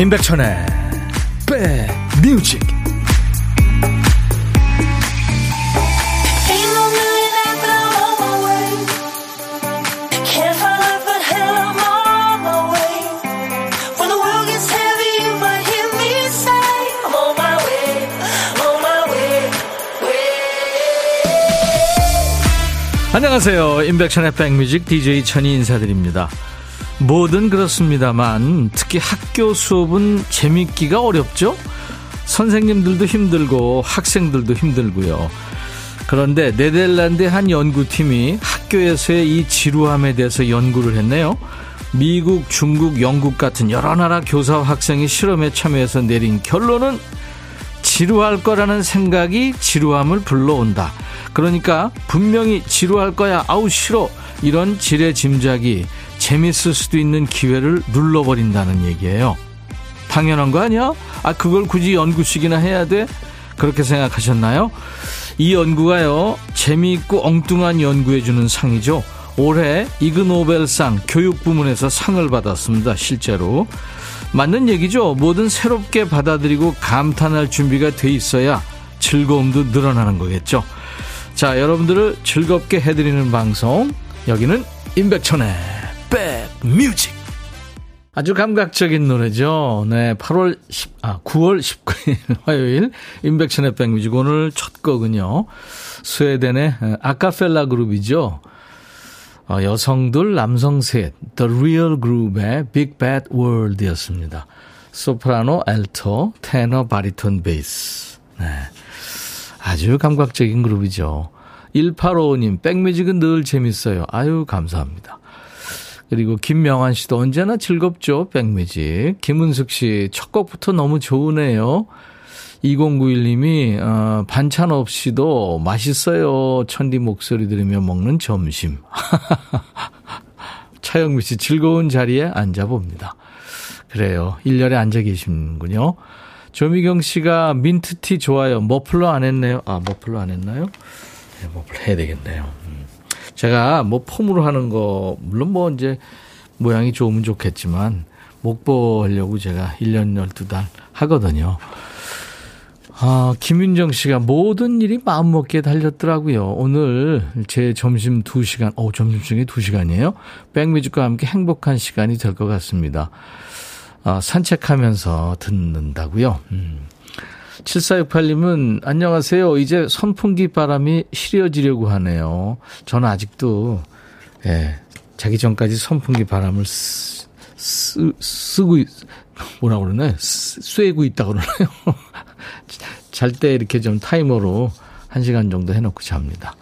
임백천의 백뮤직. 안녕하세요. 임백천의 백뮤직 DJ 천이 인사드립니다 뭐든 그렇습니다만 특히 학교 수업은 재밌기가 어렵죠? 선생님들도 힘들고 학생들도 힘들고요. 그런데 네덜란드의 한 연구팀이 학교에서의 이 지루함에 대해서 연구를 했네요. 미국, 중국, 영국 같은 여러 나라 교사와 학생이 실험에 참여해서 내린 결론은 지루할 거라는 생각이 지루함을 불러온다. 그러니까 분명히 지루할 거야. 아우 싫어. 이런 지레 짐작이 재밌을 수도 있는 기회를 눌러버린다는 얘기예요. 당연한 거 아니야? 아, 그걸 굳이 연구식이나 해야 돼? 그렇게 생각하셨나요? 이 연구가요, 재미있고 엉뚱한 연구해주는 상이죠. 올해 이그노벨상 교육 부문에서 상을 받았습니다. 실제로. 맞는 얘기죠. 뭐든 새롭게 받아들이고 감탄할 준비가 돼 있어야 즐거움도 늘어나는 거겠죠. 자, 여러분들을 즐겁게 해드리는 방송. 여기는 임백천의 백 뮤직. 아주 감각적인 노래죠. 네, 8월 10, 아, 9월 19일 화요일 임백천의 백뮤직 오늘 첫 곡은요. 스웨덴의 아카펠라 그룹이죠. 어, 여성들 남성 셋 The Real Group의 Big Bad World이었습니다. 소프라노, 알토, 테너, 바리톤, 베이스. 네. 아주 감각적인 그룹이죠. 1855님, 백뮤직은 늘 재밌어요. 아유, 감사합니다. 그리고 김명환 씨도 언제나 즐겁죠. 백뮤직. 김은숙 씨, 첫 곡부터 너무 좋으네요. 2091님이, 어, 반찬 없이도 맛있어요. 천디 목소리 들으며 먹는 점심. 차영미 씨, 즐거운 자리에 앉아봅니다. 그래요. 1년에 앉아 계시는군요. 조미경 씨가 민트티 좋아요. 머플러 안 했네요. 아, 머플러 안 했나요? 네, 머플러 해야 되겠네요. 음. 제가 뭐 폼으로 하는 거, 물론 뭐 이제 모양이 좋으면 좋겠지만, 목보 하려고 제가 1년 12달 하거든요. 아, 김윤정 씨가 모든 일이 마음먹기에 달렸더라고요. 오늘 제 점심 2시간, 어, 점심중에 2시간이에요? 백뮤직과 함께 행복한 시간이 될 것 같습니다. 아, 산책하면서 듣는다고요. 음. 7468님은 안녕하세요. 이제 선풍기 바람이 시려지려고 하네요. 저는 아직도 예, 자기 전까지 선풍기 바람을 쓰, 쓰, 쓰고 뭐라 그러나 쐬고 있다 그러나요? 잘 때 이렇게 좀 타이머로 1시간 정도 해놓고 잡니다.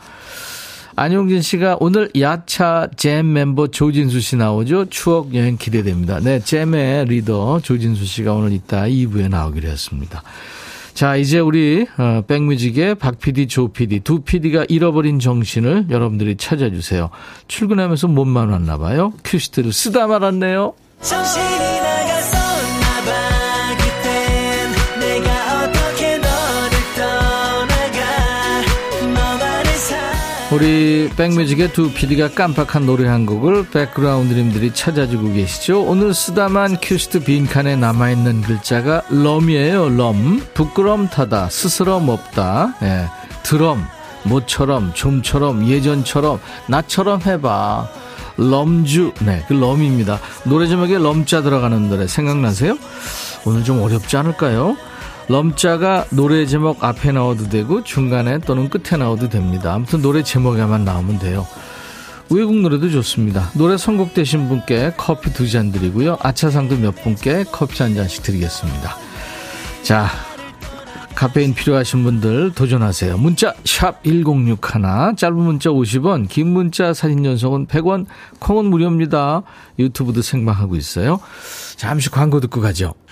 안용진 씨가 오늘 야차 잼 멤버 조진수 씨 나오죠? 추억 여행 기대됩니다. 네, 잼의 리더 조진수 씨가 오늘 이따 2부에 나오기로 했습니다. 자, 이제 우리 어, 백뮤직의 박 PD, 조 PD 두 PD가 잃어버린 정신을 여러분들이 찾아주세요. 출근하면서 몸만 왔나 봐요. 큐시트를 쓰다 말았네요. 정신이 우리 백뮤직의 두 PD가 깜빡한 노래 한 곡을 백그라운드님들이 찾아주고 계시죠. 오늘 쓰다만 큐시트 빈칸에 남아있는 글자가 럼이에요. 럼. 부끄럼 타다. 스스럼 없다. 예. 드럼. 모처럼, 좀처럼, 예전처럼, 나처럼 해봐. 럼주. 네, 그 럼입니다. 노래 제목에 럼자 들어가는 노래 생각나세요? 오늘 좀 어렵지 않을까요? 럼자가 노래 제목 앞에 나와도 되고 중간에 또는 끝에 나와도 됩니다. 아무튼 노래 제목에만 나오면 돼요. 외국 노래도 좋습니다. 노래 선곡되신 분께 커피 두 잔 드리고요. 아차상도 몇 분께 커피 한 잔씩 드리겠습니다. 자, 카페인 필요하신 분들 도전하세요. 문자 1061, 짧은 문자 50원, 긴 문자 사진 연속은 100원, 콩은 무료입니다. 유튜브도 생방하고 있어요. 잠시 광고 듣고 가죠.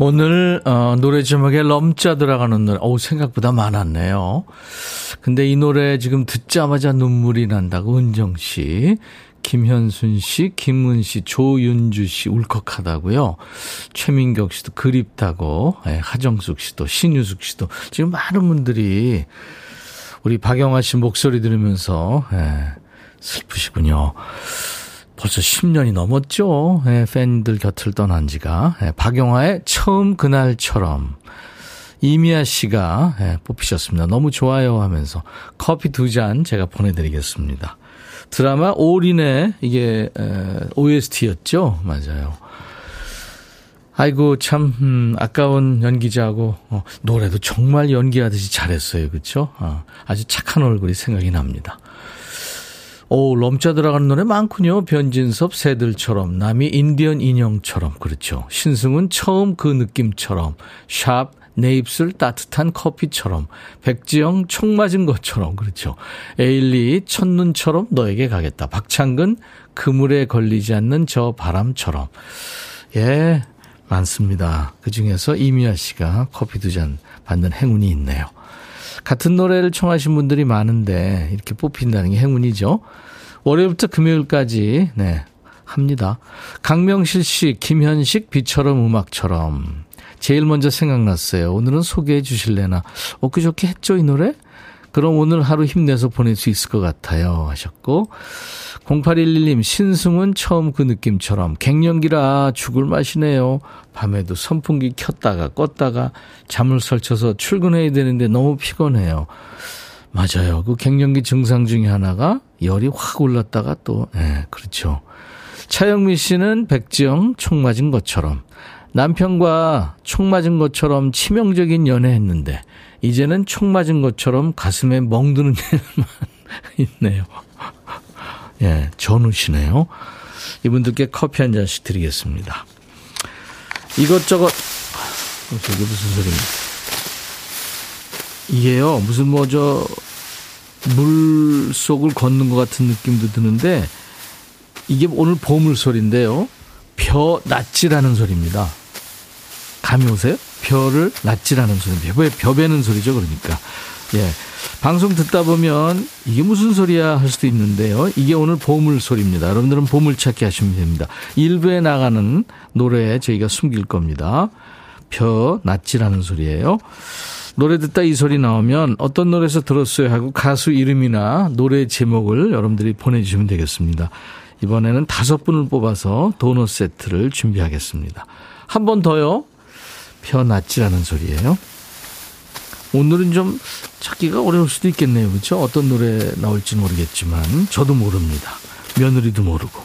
오늘 어, 노래 제목에 럼자 들어가는 노래, 오 생각보다 많았네요. 근데 이 노래 지금 듣자마자 눈물이 난다고 은정 씨, 김현순 씨, 김문 씨, 조윤주 씨 울컥하다고요. 최민경 씨도 그립다고, 네, 하정숙 씨도 신유숙 씨도 지금 많은 분들이 우리 박영아 씨 목소리 들으면서 네, 슬프시군요. 벌써 10년이 넘었죠. 예, 팬들 곁을 떠난 지가. 예, 박영화의 처음 그날처럼. 이미아 씨가 예, 뽑히셨습니다. 너무 좋아요 하면서 커피 두 잔 제가 보내드리겠습니다. 드라마 올인의 이게 에, OST였죠. 맞아요. 아이고 참 음, 아까운 연기자하고 어, 노래도 정말 연기하듯이 잘했어요. 그렇죠? 어, 아주 착한 얼굴이 생각이 납니다. 오, 럼자 들어가는 노래 많군요. 변진섭 새들처럼, 남이 인디언 인형처럼, 그렇죠. 신승은 처음 그 느낌처럼, 샵, 내 입술 따뜻한 커피처럼, 백지영 총 맞은 것처럼, 그렇죠. 에일리 첫눈처럼 너에게 가겠다. 박창근 그물에 걸리지 않는 저 바람처럼. 예, 많습니다. 그 중에서 이미아 씨가 커피 두 잔 받는 행운이 있네요. 같은 노래를 청하신 분들이 많은데 이렇게 뽑힌다는 게 행운이죠. 월요일부터 금요일까지 네 합니다. 강명실 씨, 김현식, 비처럼 음악처럼 제일 먼저 생각났어요. 오늘은 소개해 주실래나? 엊그저께 했죠 이 노래? 그럼 오늘 하루 힘내서 보낼 수 있을 것 같아요 하셨고 0811님 신승은 처음 그 느낌처럼 갱년기라 죽을 맛이네요. 밤에도 선풍기 켰다가 껐다가 잠을 설쳐서 출근해야 되는데 너무 피곤해요. 맞아요. 그 갱년기 증상 중에 하나가 열이 확 올랐다가 또, 예, 네, 그렇죠. 차영미 씨는 백지영 총 맞은 것처럼 남편과 총 맞은 것처럼 치명적인 연애했는데 이제는 총 맞은 것처럼 가슴에 멍드는 일만 있네요. 예, 전우시네요. 이분들께 커피 한 잔씩 드리겠습니다. 이것저것, 저게 무슨 소리입니까? 이게요, 무슨 뭐, 저, 물 속을 걷는 것 같은 느낌도 드는데, 이게 오늘 보물 소리인데요. 벼 낫지라는 소리입니다. 감이 오세요? 벼를 낫지라는 소리입니다. 왜벼 베는 소리죠, 그러니까. 예. 방송 듣다 보면 이게 무슨 소리야 할 수도 있는데요. 이게 오늘 보물 소리입니다. 여러분들은 보물 찾기 하시면 됩니다. 일부에 나가는 노래에 저희가 숨길 겁니다. 벼 낫지라는 소리예요. 노래 듣다 이 소리 나오면 어떤 노래에서 들었어요 하고 가수 이름이나 노래 제목을 여러분들이 보내주시면 되겠습니다. 이번에는 다섯 분을 뽑아서 도넛 세트를 준비하겠습니다. 한 번 더요. 벼 낫지라는 소리예요. 오늘은 좀 찾기가 어려울 수도 있겠네요. 그렇죠? 어떤 노래 나올지 모르겠지만 저도 모릅니다. 며느리도 모르고.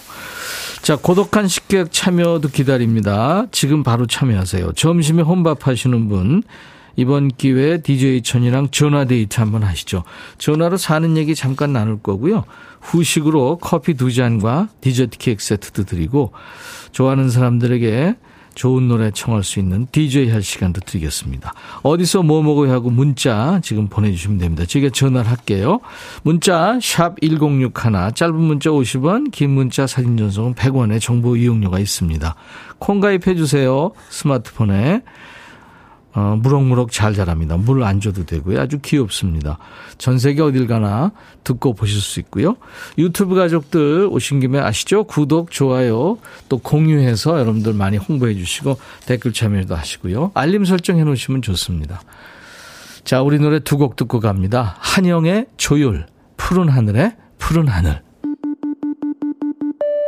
자, 고독한 식객 참여도 기다립니다. 지금 바로 참여하세요. 점심에 혼밥 하시는 분 이번 기회에 DJ 천이랑 전화 데이트 한번 하시죠. 전화로 사는 얘기 잠깐 나눌 거고요. 후식으로 커피 두 잔과 디저트 케이크 세트도 드리고 좋아하는 사람들에게 좋은 노래 청할 수 있는 DJ 할 시간도 드리겠습니다. 어디서 뭐 먹어야 하고 문자 지금 보내주시면 됩니다. 제가 전화를 할게요. 문자 샵 1061, 짧은 문자 50원, 긴 문자 사진 전송은 100원의 정보 이용료가 있습니다. 콩 가입해 주세요. 스마트폰에. 어, 무럭무럭 잘 자랍니다. 물 안 줘도 되고요. 아주 귀엽습니다. 전 세계 어딜 가나 듣고 보실 수 있고요. 유튜브 가족들 오신 김에 아시죠? 구독, 좋아요, 또 공유해서 여러분들 많이 홍보해 주시고 댓글 참여도 하시고요. 알림 설정해 놓으시면 좋습니다. 자, 우리 노래 두 곡 듣고 갑니다. 한영의 조율, 푸른 하늘의 푸른 하늘.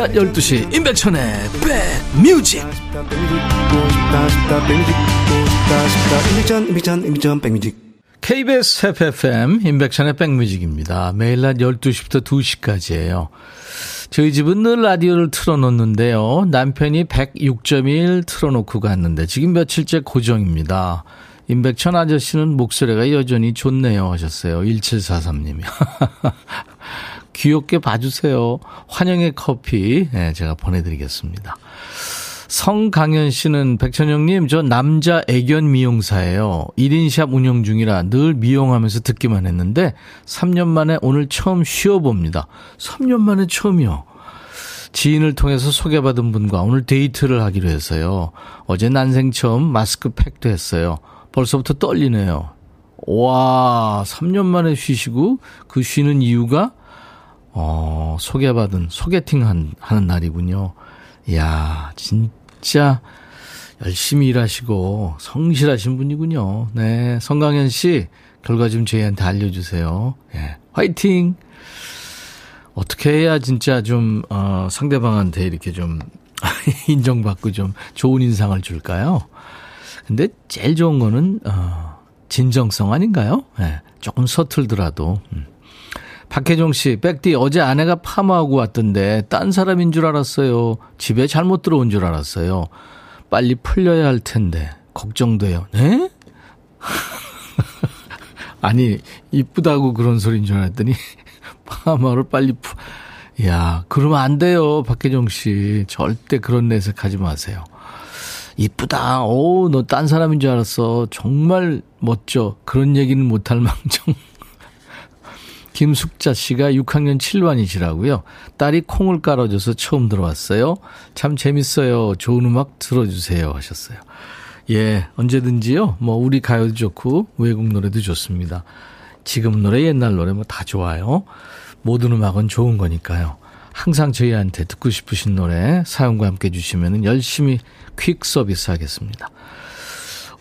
낮 12시 임백천의 백뮤직 KBS FFM 인백션의 백뮤직입니다. 매일 낮 12시부터 2시까지예요. 저희 집은 늘 라디오를 틀어놓는데요. 남편이 106.1 틀어놓고 갔는데 지금 며칠째 고정입니다. 임백천 아저씨는 목소리가 여전히 좋네요 하셨어요. 1743님이. 귀엽게 봐주세요. 환영의 커피 네, 제가 보내드리겠습니다. 성강현 씨는 백천영님 저 남자 애견 미용사예요. 1인샵 운영 중이라 늘 미용하면서 듣기만 했는데 3년 만에 오늘 처음 쉬어봅니다. 3년 만에 처음이요. 지인을 통해서 소개받은 분과 오늘 데이트를 하기로 했어요. 어제 난생 처음 마스크 팩도 했어요. 벌써부터 떨리네요. 와, 3년 만에 쉬시고 그 쉬는 이유가 어, 소개받은 소개팅 한, 하는 날이군요. 이야, 진짜 열심히 일하시고 성실하신 분이군요. 네, 성강현 씨 결과 좀 저희한테 알려주세요. 예, 화이팅! 어떻게 해야 진짜 좀, 어, 상대방한테 이렇게 좀 인정받고 좀 좋은 인상을 줄까요? 근데 제일 좋은 거는, 어, 진정성 아닌가요? 예, 조금 서툴더라도. 음. 박혜종 씨, 백디 어제 아내가 파마하고 왔던데 딴 사람인 줄 알았어요. 집에 잘못 들어온 줄 알았어요. 빨리 풀려야 할 텐데 걱정돼요. 네? 아니 이쁘다고 그런 소리인 줄 알았더니 파마를 빨리 푸. 야, 그러면 안 돼요, 박혜정 씨. 절대 그런 내색하지 마세요. 이쁘다. 오, 너 딴 사람인 줄 알았어. 정말 멋져. 그런 얘기는 못할 망정. 김숙자 씨가 6학년 7반이시라고요. 딸이 콩을 깔아줘서 처음 들어왔어요. 참 재밌어요. 좋은 음악 들어주세요 하셨어요. 예, 언제든지요. 뭐 우리 가요도 좋고 외국 노래도 좋습니다. 지금 노래 옛날 노래 뭐 다 좋아요. 모든 음악은 좋은 거니까요. 항상 저희한테 듣고 싶으신 노래 사연과 함께 주시면 열심히 퀵 서비스 하겠습니다.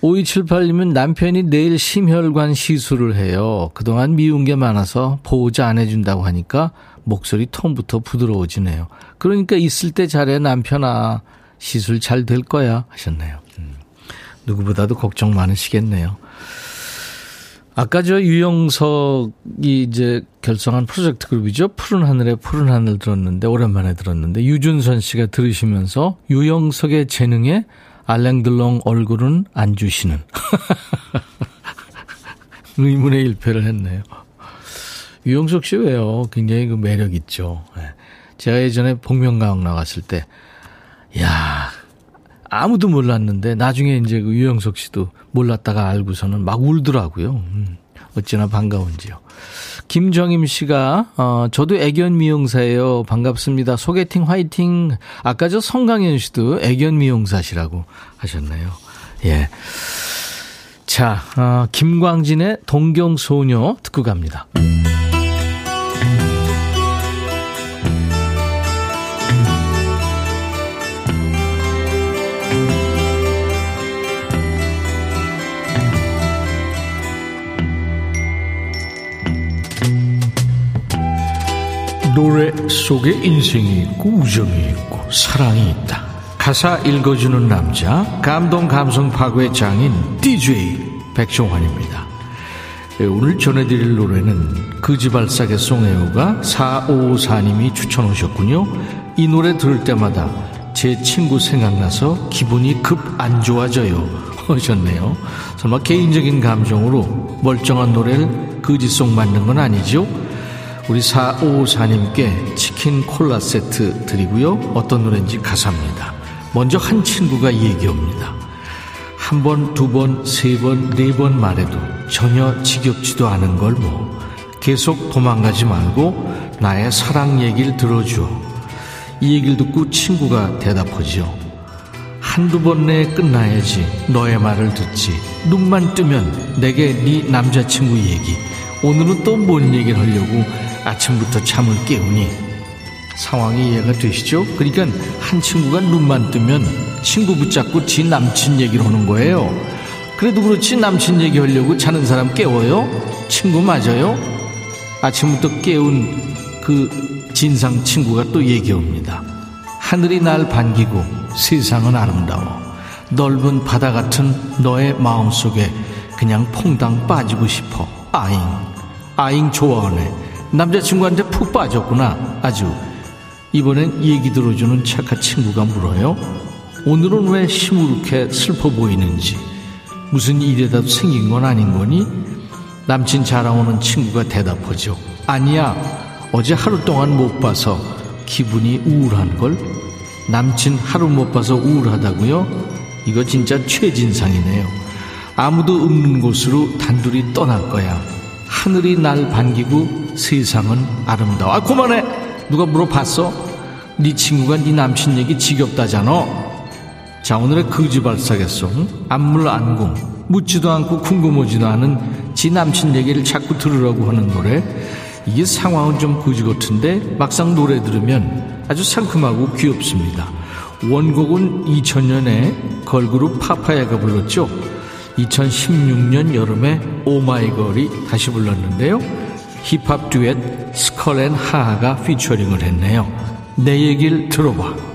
5278님은 남편이 내일 심혈관 시술을 해요. 그동안 미운 게 많아서 보호자 안 해준다고 하니까 목소리 톤부터 부드러워지네요. 그러니까 있을 때 잘해 남편아. 시술 잘 될 거야 하셨네요. 음, 누구보다도 걱정 많으시겠네요. 아까 저 유영석이 이제 결성한 프로젝트 그룹이죠. 푸른 하늘에 푸른 하늘 들었는데 오랜만에 들었는데 유준선 씨가 들으시면서 유영석의 재능에 알랭들롱 얼굴은 안 주시는 의문의 일패를 했네요. 유영석 씨 왜요? 굉장히 그 매력 있죠. 네. 제가 예전에 복면가왕 나갔을 때, 야 아무도 몰랐는데 나중에 이제 그 유영석 씨도 몰랐다가 알고서는 막 울더라고요. 음, 어찌나 반가운지요. 김정임 씨가 어 저도 애견 미용사예요. 반갑습니다. 소개팅 화이팅. 아까 저 성강현 씨도 애견 미용사시라고 하셨네요. 예. 자, 어, 김광진의 동경소녀 듣고 갑니다. 노래 속에 인생이 있고 우정이 있고 사랑이 있다. 가사 읽어주는 남자 감동 감성 파괴 장인 DJ 백종환입니다. 예, 오늘 전해드릴 노래는 그지발사계 송혜우가 4554님이 추천 오셨군요. 이 노래 들을 때마다 제 친구 생각나서 기분이 급 안 좋아져요 하셨네요. 설마 개인적인 감정으로 멀쩡한 노래를 그지송 만든 건 아니죠? 우리 4554님께 치킨 콜라 세트 드리고요. 어떤 노래인지 가사입니다. 먼저 한 친구가 얘기합니다. 한 번, 두 번, 세 번, 네 번 말해도 전혀 지겹지도 않은 걸 뭐. 계속 도망가지 말고 나의 사랑 얘기를 들어줘. 이 얘기를 듣고 친구가 대답하죠. 한두 번 내에 끝나야지 너의 말을 듣지. 눈만 뜨면 내게 네 남자친구 얘기. 오늘은 또 뭔 얘기를 하려고 아침부터 잠을 깨우니 상황이 이해가 되시죠? 그러니까 한 친구가 눈만 뜨면 친구 붙잡고 지 남친 얘기를 하는 거예요. 그래도 그렇지 남친 얘기하려고 자는 사람 깨워요? 친구 맞아요? 아침부터 깨운 그 진상 친구가 또 얘기합니다. 하늘이 날 반기고 세상은 아름다워. 넓은 바다 같은 너의 마음 속에 그냥 퐁당 빠지고 싶어. 아잉. 아잉 좋아하네. 남자친구한테 푹 빠졌구나. 아주. 이번엔 얘기 들어주는 착한 친구가 물어요. 오늘은 왜 시무룩해 슬퍼 보이는지. 무슨 일이라도 생긴 건 아닌 거니? 남친 자랑하는 친구가 대답하죠. 아니야. 어제 하루 동안 못 봐서 기분이 우울한 걸? 남친 하루 못 봐서 우울하다고요? 이거 진짜 최진상이네요. 아무도 없는 곳으로 단둘이 떠날 거야. 하늘이 날 반기고 세상은 아름다워. 아, 그만해! 누가 물어봤어? 네 친구가 네 남친 얘기 지겹다잖아. 자, 오늘의 거지발사겠송. 안물안궁. 묻지도 않고 궁금하지도 않은 지 남친 얘기를 자꾸 들으라고 하는 노래. 이게 상황은 좀 거지 같은데 막상 노래 들으면 아주 상큼하고 귀엽습니다. 원곡은 2000년에 걸그룹 파파야가 불렀죠. 2016년 여름에 오마이걸이 다시 불렀는데요. 힙합 듀엣 스컬 앤 하하가 피처링을 했네요. 내 얘기를 들어봐.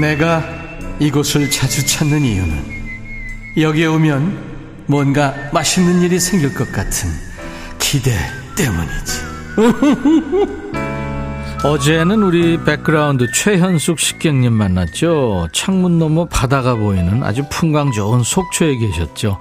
내가 이곳을 자주 찾는 이유는 여기에 오면 뭔가 맛있는 일이 생길 것 같은 기대 때문이지. 어제는 우리 백그라운드 최현숙 식객님 만났죠. 창문 너머 바다가 보이는 아주 풍광 좋은 속초에 계셨죠.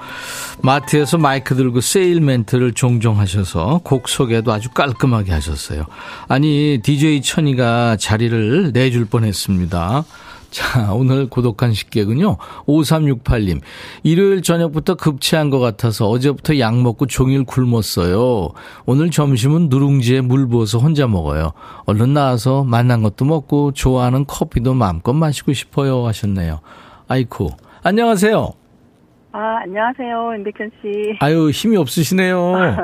마트에서 마이크 들고 세일 멘트를 종종 하셔서 곡 소개도 아주 깔끔하게 하셨어요. 아니, DJ 천이가 자리를 내줄 뻔 했습니다. 자, 오늘 고독한 식객은요. 5368님. 일요일 저녁부터 급체한 것 같아서 어제부터 약 먹고 종일 굶었어요. 오늘 점심은 누룽지에 물 부어서 혼자 먹어요. 얼른 나와서 만난 것도 먹고 좋아하는 커피도 마음껏 마시고 싶어요 하셨네요. 아이쿠. 안녕하세요. 아, 안녕하세요. 임백현 씨. 아유, 힘이 없으시네요.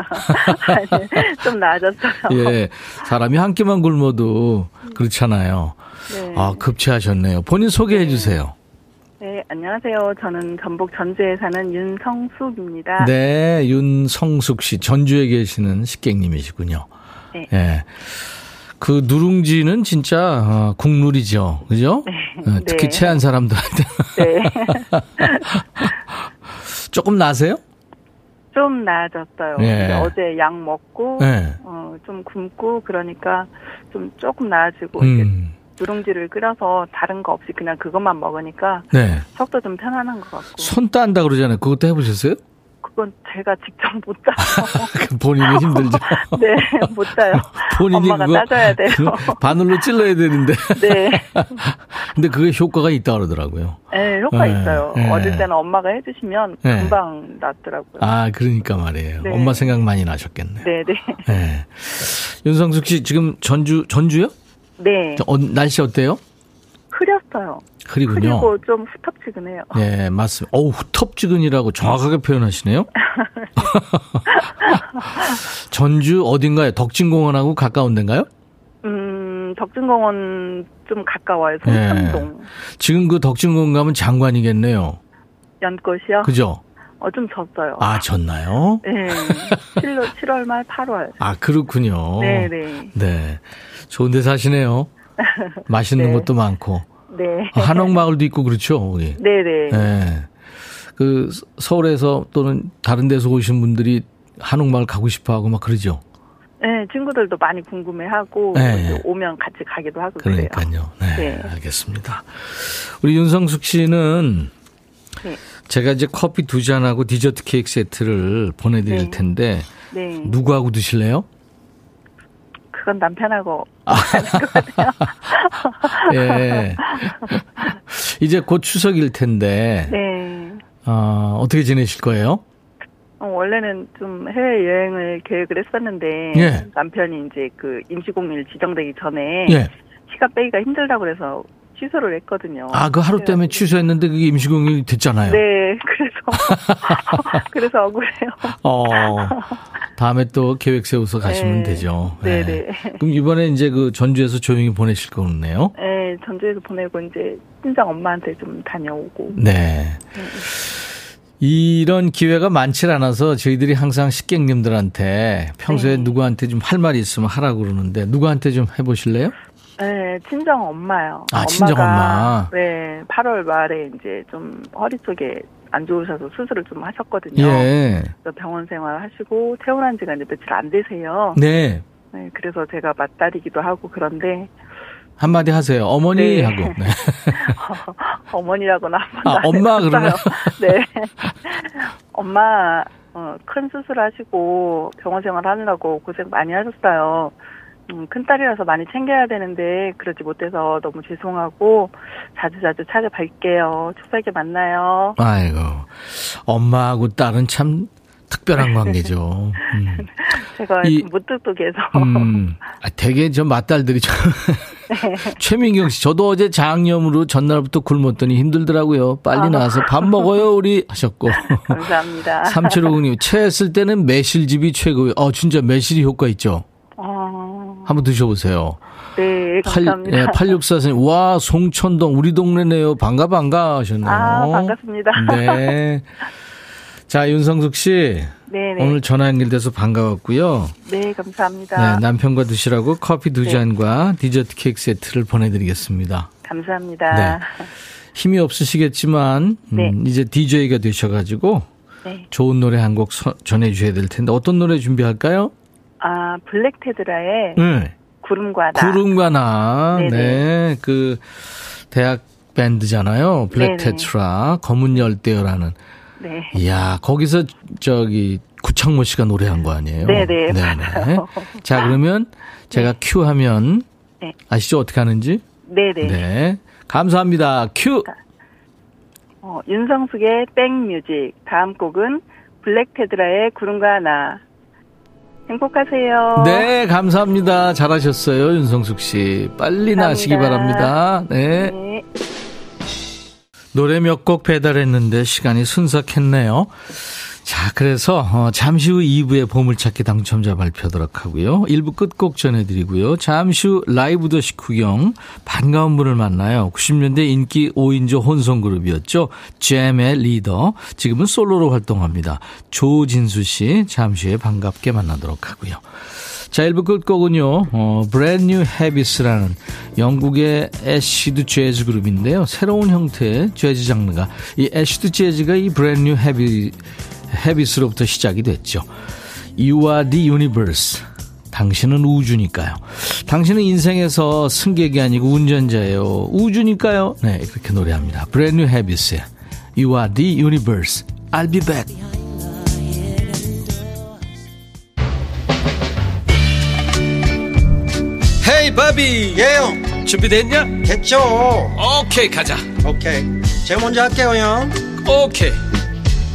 좀 나아졌어요. 예. 사람이 한 끼만 굶어도 그렇잖아요. 네. 아, 급체하셨네요. 본인 소개해 네. 주세요. 네, 안녕하세요. 저는 전북 전주에 사는 윤성숙입니다. 네, 윤성숙 씨. 전주에 계시는 식객님이시군요. 네. 네. 그 누룽지는 진짜 어, 국룰이죠. 그죠? 네. 어, 특히 네. 체한 사람들한테. 네. 조금 나세요? 좀 나아졌어요. 네. 어제 약 먹고 네. 어, 좀 굶고 그러니까 좀 조금 나아지고 음. 누룽지를 끓여서 다른 거 없이 그냥 그것만 먹으니까 네. 속도 좀 편안한 것 같고. 손 딴다 그러잖아요. 그것도 해보셨어요? 그건 제가 직접 못 따서. 본인이 힘들죠? 네, 못 따요. 본인이 엄마가 그거 따줘야 돼요. 바늘로 찔러야 되는데. 네. 근데 그게 효과가 있다 그러더라고요. 네, 효과 네, 있어요. 네. 어릴 때는 엄마가 해주시면 네. 금방 낫더라고요. 아, 그러니까 말이에요. 네. 엄마 생각 많이 나셨겠네요. 네, 네. 네. 윤성숙 씨 지금 전주, 전주요? 네. 어, 날씨 어때요? 흐렸어요. 흐리군요. 그리고 좀 후텁지근해요. 네, 맞습니다. 어우, 후텁지근이라고 정확하게 표현하시네요. 전주 어딘가요? 덕진공원하고 가까운 데인가요? 음, 덕진공원 좀 가까워요. 송창동. 네. 지금 그 덕진공원 가면 장관이겠네요. 연꽃이요? 그죠? 어, 좀 졌어요. 아, 졌나요? 네. 7월, 7월 말 8월. 아, 그렇군요. 네네. 네. 네. 좋은 데 사시네요. 맛있는 네. 것도 많고. 네. 아, 한옥마을도 있고 그렇죠, 거기. 네네. 네. 그 서울에서 또는 다른 데서 오신 분들이 한옥마을 가고 싶어 하고 막 그러죠. 네, 친구들도 많이 궁금해하고 네. 오면 같이 가기도 하고 그러니까요. 네, 네, 알겠습니다. 우리 윤성숙 씨는 네. 제가 이제 커피 두 잔하고 디저트 케이크 세트를 보내드릴 네. 텐데 네. 누구하고 드실래요? 그건 남편하고 아. 예. 이제 곧 추석일 텐데. 네. 어, 어떻게 지내실 거예요? 어, 원래는 좀 해외 여행을 계획을 했었는데 예. 남편이 이제 그 임시공휴일 지정되기 전에 예. 시간 빼기가 힘들다고 그래서 취소를 했거든요. 아, 그 하루 때문에 취소했는데 그게 임시공휴일 됐잖아요. 네, 그래서 그래서 억울해요. 어, 다음에 또 계획 세워서 가시면 네. 되죠. 네, 네, 네. 그럼 이번에 이제 그 전주에서 조용히 보내실 거네요. 네, 전주에서 보내고 이제 친정 엄마한테 좀 다녀오고. 네. 네. 이런 기회가 많지 않아서 저희들이 항상 식객님들한테 평소에 네. 누구한테 좀 할 말이 있으면 하라고 그러는데 누구한테 좀 해보실래요? 네, 친정 엄마요. 아, 친정 엄마. 네, 8월 말에 이제 좀 허리 쪽에 안 좋으셔서 수술을 좀 하셨거든요. 예. 병원 생활 하시고 퇴원한 지가 이제 며칠 안 되세요. 네. 네, 그래서 제가 맞다리기도 하고 그런데 한마디 하세요. 어머니 네. 하고. 네. 어, 머니라고나 아, 엄마 그러면 네. 엄마 어, 큰 수술하시고 병원 생활 하느라고 고생 많이 하셨어요. 음, 큰 딸이라서 많이 챙겨야 되는데 그러지 못해서 너무 죄송하고 자주자주 찾아뵐게요. 추석에 만나요. 아이고 엄마하고 딸은 참 특별한 관계죠. 음. 제가 이, 무뚝뚝해서. 음, 아, 되게 저 맏딸들이 좀. 네. 최민경 씨, 저도 어제 장염으로 전날부터 굶었더니 힘들더라고요. 빨리 아. 나와서 밥 먹어요, 우리 하셨고. 감사합니다. 삼칠오공님, 체했을 때는 매실즙이 최고예요. 어, 진짜 매실이 효과 있죠? 어... 한번 드셔보세요. 네, 감사합니다. 8, 네, 864님, 와, 송천동, 우리 동네네요. 반가, 반가 하셨네요. 아, 반갑습니다. 네. 자, 윤성숙 씨. 네네. 오늘 전화 연결돼서 반가웠고요. 네, 감사합니다. 네, 남편과 드시라고 커피 두 네. 잔과 디저트 케이크 세트를 보내드리겠습니다. 감사합니다. 네. 힘이 없으시겠지만 음, 네. 이제 DJ가 되셔가지고 네. 좋은 노래 한 곡 전해주셔야 될 텐데 어떤 노래 준비할까요? 아, 블랙테드라의 네. 구름과 나. 구름과 나. 네네. 네, 그 대학 밴드잖아요. 블랙테트라 검은 열대어라는. 네. 이야, 거기서 저기 구창모 씨가 노래한 거 아니에요? 네네. 네네. 자, 그러면 제가 네. 큐 하면 네. 아시죠? 어떻게 하는지? 네네. 네. 감사합니다. 큐! 어, 윤성숙의 백뮤직. 다음 곡은 블랙테트라의 구름과 나. 행복하세요. 네, 감사합니다. 잘하셨어요, 윤성숙 씨. 빨리 감사합니다. 나시기 바랍니다. 네. 네. 노래 몇 곡 배달했는데 시간이 순삭했네요. 자, 그래서 어, 잠시 후 2부의 보물찾기 당첨자 발표하도록 하고요. 1부 끝곡 전해드리고요. 잠시 후 라이브 더시 구경 반가운 분을 만나요. 90년대 인기 5인조 혼성그룹이었죠. 잼의 리더, 지금은 솔로로 활동합니다. 조진수 씨 잠시 후에 반갑게 만나도록 하고요. 자, 1부 끝곡은요, 어, Brand New Habits라는 영국의 acid 재즈 그룹인데요. 새로운 형태의 재즈 장르가, 이 acid 재즈가 이 Brand New Heavies로부터 시작이 됐죠. You are the universe. 당신은 우주니까요. 당신은 인생에서 승객이 아니고 운전자예요. 우주니까요. 네, 그렇게 노래합니다. Brand New Heavies의 You are the universe. I'll be back. 헤이 바비 예영 준비됐냐? 됐죠 오케이 가자 오케이 제가 먼저 할게요 형 오케이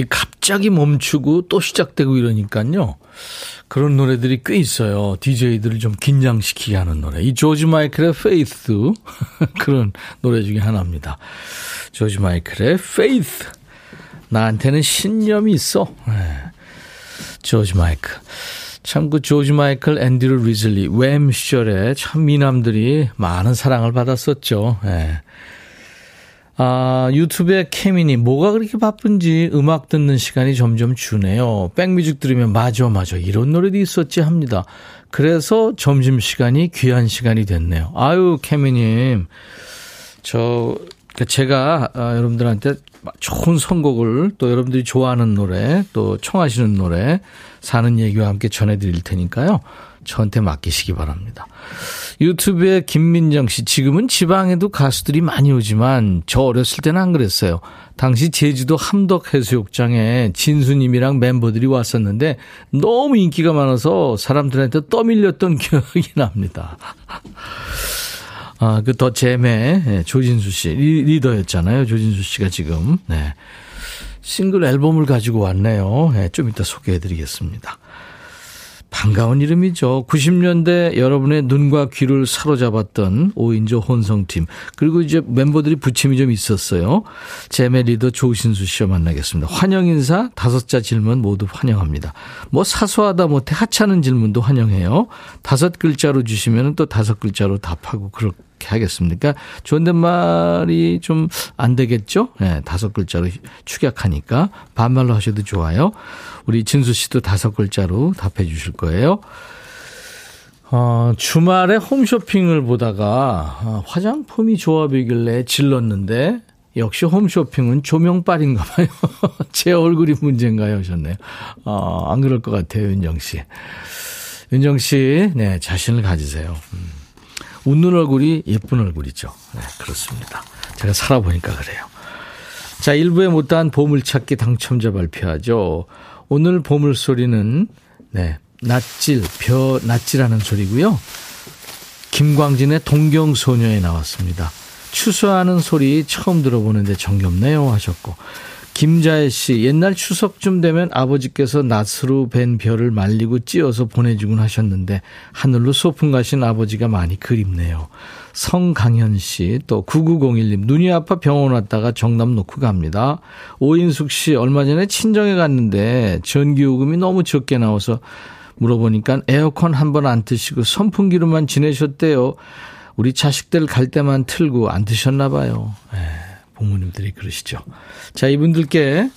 이 갑자기 멈추고 또 시작되고 이러니까요. 그런 노래들이 꽤 있어요. DJ들을 좀 긴장시키게 하는 노래. 이 조지 마이클의 Faith 그런 노래 중에 하나입니다. 조지 마이클의 Faith. 나한테는 신념이 있어. 네. 조지 마이클. 참 그 조지 마이클, 앤드류 리즐리, Wham 시절에 참 미남들이 많은 사랑을 받았었죠. 예. 아, 유튜브에 케미님 뭐가 그렇게 바쁜지 음악 듣는 시간이 점점 주네요. 백뮤직 들으면 맞아 맞아 이런 노래도 있었지 합니다. 그래서 점심 시간이 귀한 시간이 됐네요. 아유 케미님 저그 제가 아, 여러분들한테 좋은 선곡을 또 여러분들이 좋아하는 노래 또 청하시는 노래 사는 얘기와 함께 전해드릴 테니까요. 저한테 맡기시기 바랍니다. 유튜브에 김민정 씨, 지금은 지방에도 가수들이 많이 오지만 저 어렸을 때는 안 그랬어요. 당시 제주도 함덕 해수욕장에 진수님이랑 멤버들이 왔었는데 너무 인기가 많아서 사람들한테 떠밀렸던 기억이 납니다. 아, 그 더 잼의 예, 조진수 씨, 리더였잖아요 조진수 씨가 지금. 네. 싱글 앨범을 가지고 왔네요. 네, 좀 이따 소개해 드리겠습니다. 반가운 이름이죠. 90년대 여러분의 눈과 귀를 사로잡았던 5인조 혼성팀. 그리고 이제 멤버들이 부침이 좀 있었어요. 잼의 리더 조진수 씨와 만나겠습니다. 환영 인사 다섯 자 질문 모두 환영합니다. 뭐 사소하다 못해 하찮은 질문도 환영해요. 다섯 글자로 주시면 또 다섯 글자로 답하고 그 렇게 하겠습니까? 존댓말이 좀 안 되겠죠? 네, 다섯 글자로 축약하니까 반말로 하셔도 좋아요. 우리 진수 씨도 다섯 글자로 답해 주실 거예요. 어, 주말에 홈쇼핑을 보다가 어, 화장품이 조합이길래 질렀는데 역시 홈쇼핑은 조명빨인가 봐요. 제 얼굴이 문제인가요? 하셨네요. 어, 안 그럴 것 같아요, 윤정 씨. 윤정 씨, 네, 자신을 가지세요. 음. 웃는 얼굴이 예쁜 얼굴이죠. 네, 그렇습니다. 제가 살아보니까 그래요. 자, 1부에 못다한 보물찾기 당첨자 발표하죠. 오늘 보물소리는, 네, 낫질, 벼, 낫질하는 소리고요. 김광진의 동경소녀에 나왔습니다. 추수하는 소리 처음 들어보는데 정겹네요 하셨고 김자혜 씨, 옛날 추석쯤 되면 아버지께서 낫으로 벤 별을 말리고 찧어서 보내주곤 하셨는데 하늘로 소풍 가신 아버지가 많이 그립네요. 성강현 씨, 또 9901님, 눈이 아파 병원 왔다가 정답 놓고 갑니다. 오인숙 씨, 얼마 전에 친정에 갔는데 전기요금이 너무 적게 나와서 물어보니까 에어컨 한 번 안 트시고 선풍기로만 지내셨대요. 우리 자식들 갈 때만 틀고 안 드셨나 봐요. 에이. 부모님들이 그러시죠. 자, 이분들께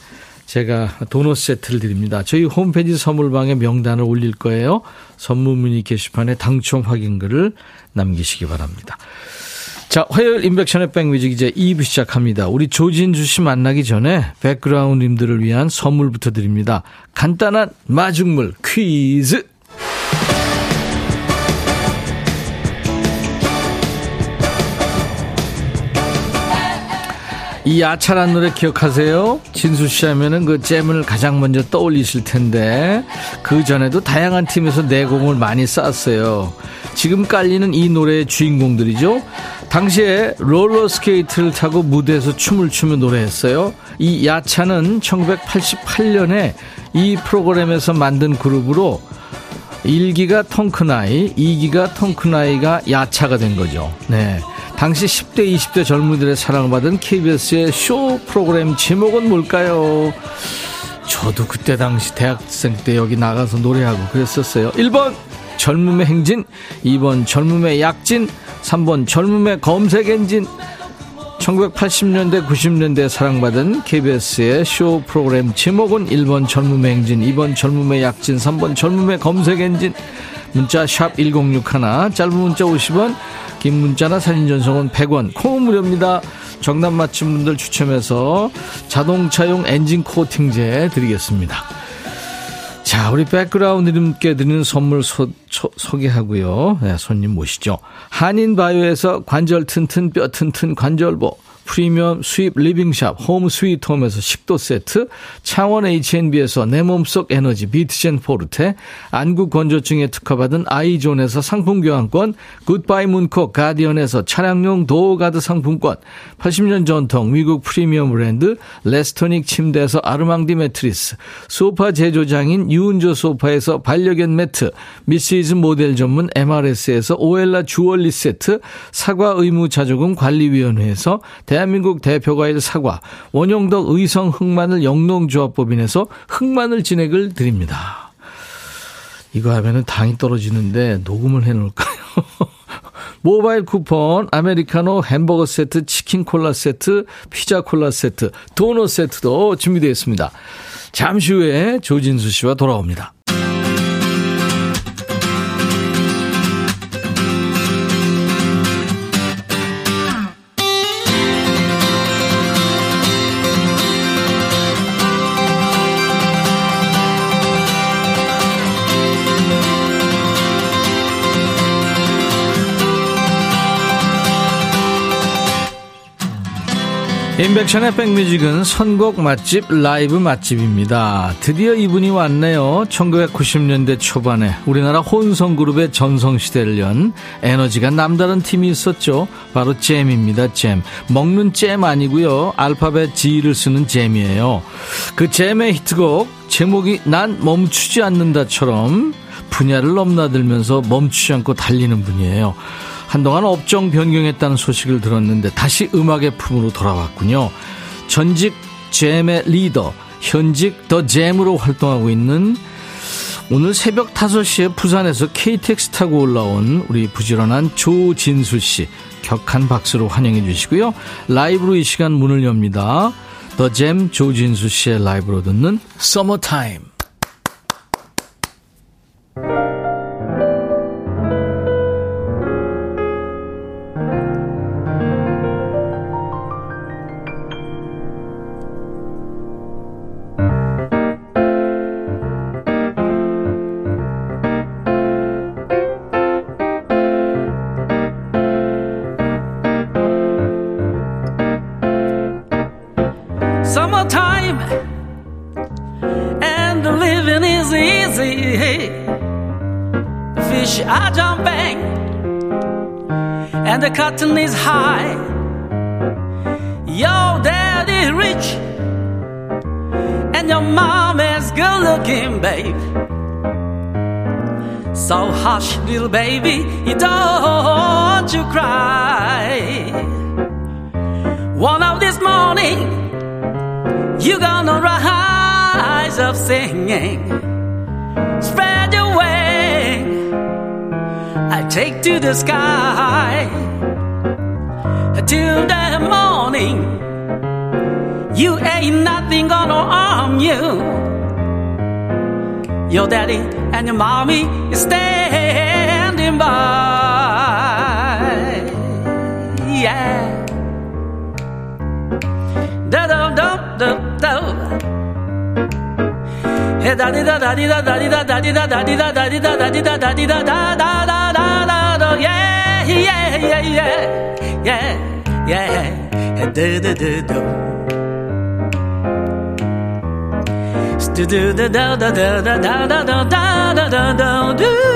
제가 도넛 세트를 드립니다. 저희 홈페이지 선물방에 명단을 올릴 거예요. 선물 문의 게시판에 당첨 확인글을 남기시기 바랍니다. 자, 화요일 인백션의 백뮤직 이제 2부 시작합니다. 우리 조진주 씨 만나기 전에 백그라운드님들을 위한 선물부터 드립니다. 간단한 마중물 퀴즈. 이 야차란 노래 기억하세요? 진수 씨 하면은 그 잼을 가장 먼저 떠올리실 텐데 그 전에도 다양한 팀에서 내공을 많이 쌓았어요. 지금 깔리는 이 노래의 주인공들이죠. 당시에 롤러 스케이트를 타고 무대에서 춤을 추며 노래했어요. 이 야차는 1988년에 이 프로그램에서 만든 그룹으로 1기가 텅크나이, 2기가 텅크나이가 야차가 된 거죠. 네. 당시 10대, 20대 젊은이들의 사랑받은 KBS의 쇼 프로그램 제목은 뭘까요? 저도 그때 당시 대학생 때 여기 나가서 노래하고 그랬었어요. 1번 젊음의 행진, 2번 젊음의 약진, 3번 젊음의 검색 엔진. 1980년대, 90년대 사랑받은 KBS의 쇼 프로그램 제목은 1번 젊음의 행진, 2번 젊음의 약진, 3번 젊음의 검색 엔진. 문자 샵 1061, 짧은 문자 50원, 긴 문자나 사진 전송은 100원, 콩은 무료입니다. 정답 맞힌 분들 추첨해서 자동차용 엔진 코팅제 드리겠습니다. 자, 우리 백그라운드님께 드리는 선물 소, 소개하고요 네, 손님 모시죠. 한인바이오에서 관절 튼튼 뼈 튼튼 관절보. 프리미엄 수입 리빙샵 홈 스위트홈에서 식도 세트, 창원 H&B에서 내 몸속 에너지 비트젠 포르테, 안구 건조증에 특허받은 아이존에서 상품 교환권, 굿바이 문콕 가디언에서 차량용 도어가드 상품권, 80년 전통 미국 프리미엄 브랜드 레스토닉 침대에서 아르망디 매트리스, 소파 제조장인 유운조 소파에서 반려견 매트, 미시즈 모델 전문 MRS에서 오엘라 주얼리 세트, 사과 의무 자조금 관리위원회에서 대한민국 대표과일 사과, 원용덕 의성 흑마늘 영농조합법인에서 흑마늘 진액을 드립니다. 이거 하면은 당이 떨어지는데 녹음을 해 놓을까요? 모바일 쿠폰, 아메리카노 햄버거 세트, 치킨 콜라 세트, 피자 콜라 세트, 도넛 세트도 준비되어 있습니다. 잠시 후에 조진수 씨와 돌아옵니다. 인백션의 백뮤직은 선곡 맛집 라이브 맛집입니다. 드디어 이분이 왔네요. 1990년대 초반에 우리나라 혼성그룹의 전성시대를 연 에너지가 남다른 팀이 있었죠. 바로 잼입니다. 잼. 먹는 잼 아니고요. 알파벳 G를 쓰는 잼이에요. 그 잼의 히트곡 제목이 난 멈추지 않는다처럼 분야를 넘나들면서 멈추지 않고 달리는 분이에요. 한동안 업종 변경했다는 소식을 들었는데 다시 음악의 품으로 돌아왔군요. 전직 잼의 리더, 현직 더 잼으로 활동하고 있는 오늘 새벽 5시에 부산에서 KTX 타고 올라온 우리 부지런한 조진수 씨 격한 박수로 환영해 주시고요. 라이브로 이 시간 문을 엽니다. 더잼 조진수 씨의 라이브로 듣는 easy. The fish are jumping and the cotton is high. Your daddy rich and your mom is good looking, babe. So hush, little baby, you don't you cry. One of this morning, you gonna rise up singing. Spread your wings, I take to the sky till the morning. You ain't nothing gonna harm you. Your daddy and your mommy is standing by. Yeah. Da da da da da. Do do do do do do do do do do do do do.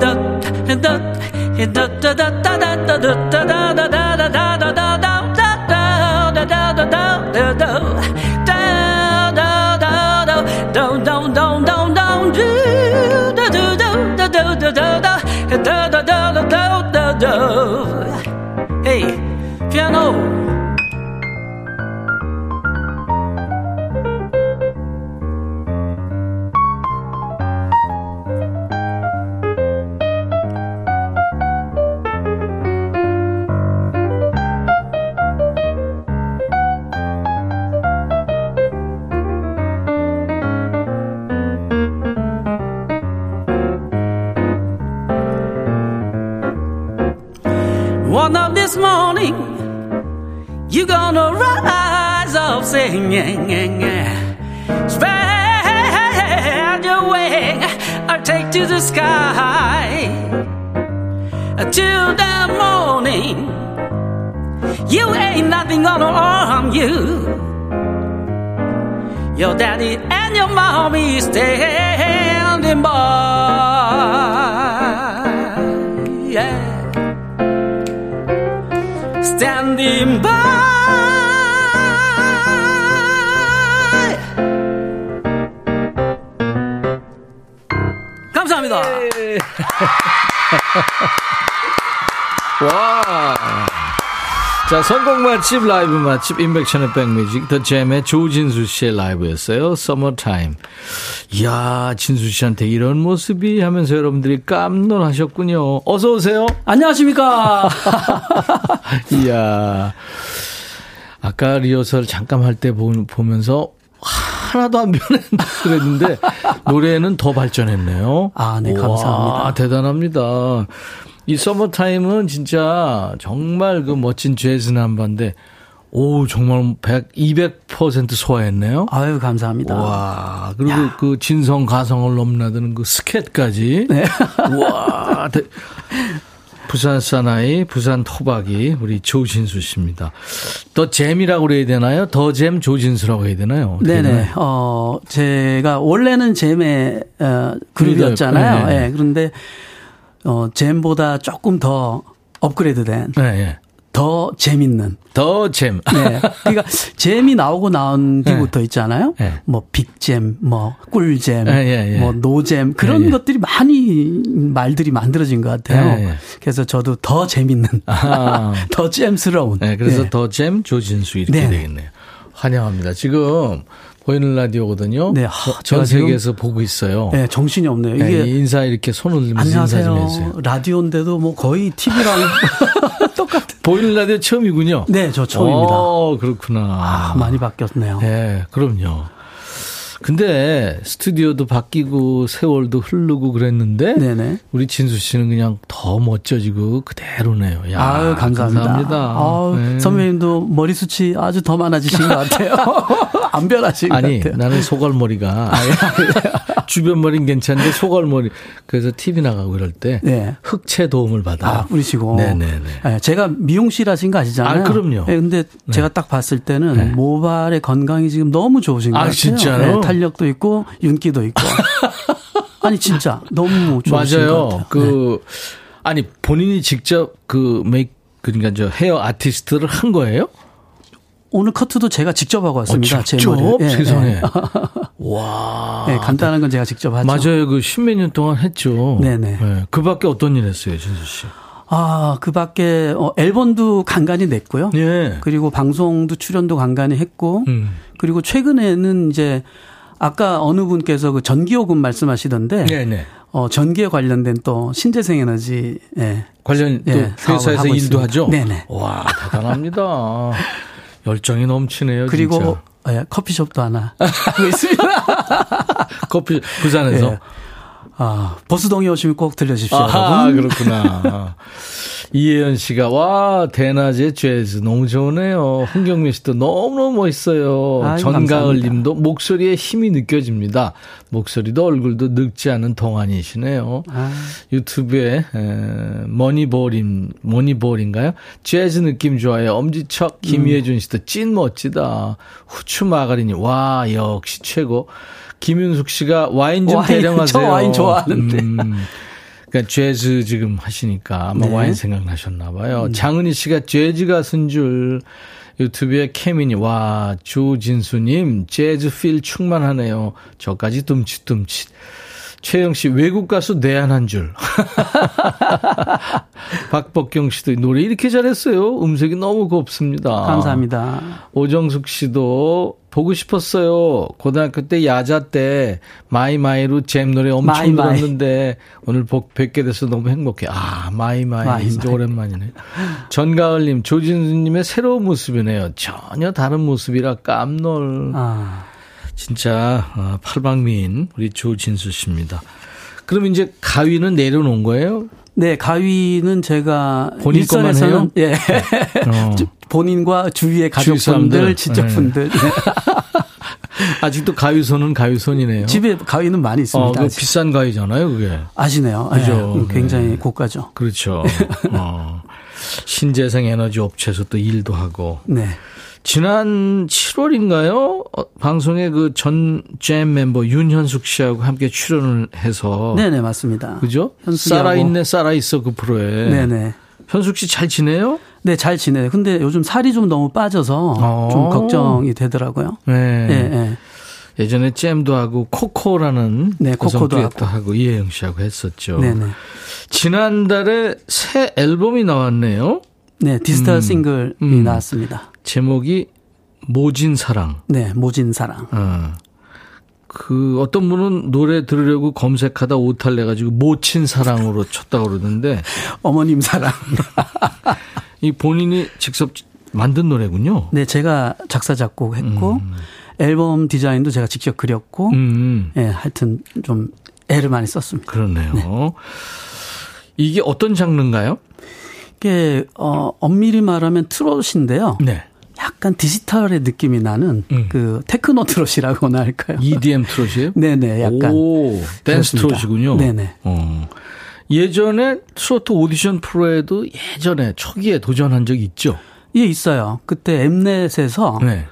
Da da da Hey, piano. This morning, you're gonna rise up singing. Spread your wing or take to the sky till the morning. You ain't nothing gonna harm you. Your daddy and your mommy standing by. Standing by. 감사합니다. 와. 자, 선곡 맛집, 라이브 맛집, 임백천의 백뮤직, 더 잼의 조진수 씨의 라이브였어요. 서머타임. 이야, 진수 씨한테 이런 모습이 하면서 여러분들이 깜놀하셨군요. 어서오세요. 안녕하십니까. 이야. 아까 리허설 잠깐 할 때 보면서 하나도 안 변했는데 그랬는데 노래는 더 발전했네요. 아, 네, 감사합니다. 와, 대단합니다. 이 서머타임은 진짜 정말 그 멋진 재즈 남반데 오, 정말 100, 200% 소화했네요. 아유, 감사합니다. 와, 그리고 야. 그 진성 가성을 넘나드는 그 스캣까지. 네. 와, 대, 부산 사나이, 부산 토박이, 우리 조진수 씨입니다. 더 잼이라고 그래야 되나요? 더 잼 조진수라고 해야 되나요? 네네. 어, 제가 원래는 잼의 어, 그룹이었잖아요. 네. 네. 그런데 어, 잼보다 조금 더 업그레이드 된. 네, 네. 더 재밌는. 더 잼. 네. 그러니까 잼이 나오고 나온 뒤부터 네. 있잖아요. 네. 뭐 빅잼, 뭐 꿀잼, 네, 예, 예. 뭐 노잼 그런 예, 예. 것들이 많이 말들이 만들어진 것 같아요. 그래서 저도 더 재밌는, 아. 더 잼스러운. 네, 그래서 더 잼 조진수 이렇게 네. 되겠네요. 환영합니다. 지금 보이는 라디오거든요. 네, 하, 전 세계에서 보고 있어요. 네, 정신이 없네요. 네, 이게 네, 인사 이렇게 손을 들면서 안녕하세요. 인사 좀 해주세요. 라디오인데도 뭐 거의 TV랑 똑같은. 보이는 라디오 처음이군요. 네, 저 처음입니다. 어, 그렇구나. 아, 많이 바뀌었네요. 네, 그럼요. 근데 스튜디오도 바뀌고 세월도 흐르고 그랬는데 네네. 우리 진수 씨는 그냥 더 멋져지고 그대로네요. 야, 아유, 감사합니다. 감사합니다. 아유, 네. 선배님도 머리숱이 아주 더 많아지신 것 같아요. 안 변하신 아니, 것 같아요. 나는 소갈머리가 아, 예. 주변 머리는 괜찮은데 소갈머리 그래서 TV 나가고 이럴 때 네. 흑채 도움을 받아. 아, 뿌리시고. 네네네. 네, 제가 미용실 하신 거 아시잖아요. 아, 그럼요. 네, 근데 네. 제가 딱 봤을 때는 네. 모발의 건강이 지금 너무 좋으신 것 아, 같아요. 진짜요? 탄력도 있고 윤기도 있고. 아니 진짜 너무 좋으신 맞아요. 것 같아요. 그 아니 본인이 직접 그 메이크 그러니까 저 헤어 아티스트를 한 거예요? 오늘 커트도 제가 직접 하고 왔습니다. 어, 제 머리. 예, 세상에. 예. 와. 네, 간단한 건 제가 직접 하죠. 맞아요. 그 십몇 년 동안 했죠. 네네. 네. 그 밖에 어떤 일 했어요, 진수 씨? 아, 그 밖에, 어, 앨범도 간간히 냈고요. 예. 그리고 방송도 출연도 간간히 했고, 음. 그리고 최근에는 이제, 아까 어느 분께서 그 전기요금 말씀하시던데, 네네. 어, 전기에 관련된 또 신재생 에너지, 예. 관련 또 예, 회사에서 일도 있습니다. 하죠? 네네. 와, 대단합니다. 열정이 넘치네요. 그리고 진짜. 예, 커피숍도 하나 하고 있습니다. 커피 부산에서. 예. 아, 보수동에 오시면 꼭 들려주십시오. 아, 그렇구나. 이혜연 씨가 와 대낮에 재즈 너무 좋으네요. 홍경민 씨도 너무너무 멋있어요. 전가을 님도 목소리에 힘이 느껴집니다. 목소리도 얼굴도 늙지 않은 동안이시네요. 아. 유튜브에 에, 머니볼인 머니볼인가요? 재즈 느낌 좋아요. 엄지척 김예준 씨도 찐 멋지다. 후추 마가린이 와 역시 최고. 김윤숙 씨가 와인 좀 와인, 대령하세요. 저 와인 좋아하는데. 음. 그러니까 재즈 지금 하시니까 아마 네. 와인 생각나셨나 봐요. 음. 장은희 씨가 재즈 가수인 줄 유튜브에 케민이 와 조진수님 재즈 feel 충만하네요. 저까지 둠칫둠칫. 최영 씨 외국 가수 내한한 줄. 박복경 씨도 노래 이렇게 잘했어요. 음색이 너무 곱습니다. 감사합니다. 오정숙 씨도 보고 싶었어요. 고등학교 때 야자 때 마이마이로 잼 노래 엄청 마이, 들었는데 마이. 오늘 복, 뵙게 돼서 너무 행복해. 아 마이마이, 마이 진짜 마이. 오랜만이네. 전가을님 조진수님의 새로운 모습이네요. 전혀 다른 모습이라 깜놀. 아. 진짜 어, 팔방미인 우리 조진수 씨입니다. 그럼 이제 가위는 내려놓은 거예요? 네, 가위는 제가 본인 것만 해요? 예. 어. 본인과 주위의 가족분들, 친척분들. 네. 아직도 가위손은 가위손이네요. 집에 가위는 많이 있습니다. 어, 그 비싼 가위잖아요, 그게. 아시네요. 그죠. 네, 굉장히 네. 고가죠. 그렇죠. 어. 신재생 에너지 업체에서 또 일도 하고. 네. 지난 7월인가요? 어, 방송에 그 전 잼 멤버 윤현숙 씨하고 함께 출연을 해서. 네네, 맞습니다. 그죠? 살아 있네, 살아 있어 그 프로에. 네네. 현숙 씨 잘 지내요? 네, 잘 지내요. 근데 요즘 살이 좀 너무 빠져서 어. 좀 걱정이 되더라고요. 네. 네, 네. 예전에 잼도 하고 코코라는 네, 코코도 하고. 하고 이혜영 씨하고 했었죠. 네네. 지난달에 새 앨범이 나왔네요. 네, 디지털 음, 싱글이 음. 나왔습니다. 제목이 모진 사랑. 네, 모진 사랑. 어. 그 어떤 분은 노래 들으려고 검색하다 오탈 내 가지고 모친 사랑으로 쳤다 그러는데 어머님 사랑. 이 본인이 직접 만든 노래군요. 네, 제가 작사 작곡했고 음. 앨범 디자인도 제가 직접 그렸고, 음. 예, 네, 하여튼 좀 애를 많이 썼습니다. 그렇네요. 네. 이게 어떤 장르인가요? 이게 어 엄밀히 말하면 트롯인데요. 네. 약간 디지털의 느낌이 나는 음. 그 테크노 트롯이라고나 할까요? EDM 트롯이에요? 네네, 약간. 오, 댄스 트롯이군요. 네네. 어. 예전에 트로트 오디션 프로에도 예전에 초기에 도전한 적이 있죠? 예, 있어요. 그때 엠넷에서 네.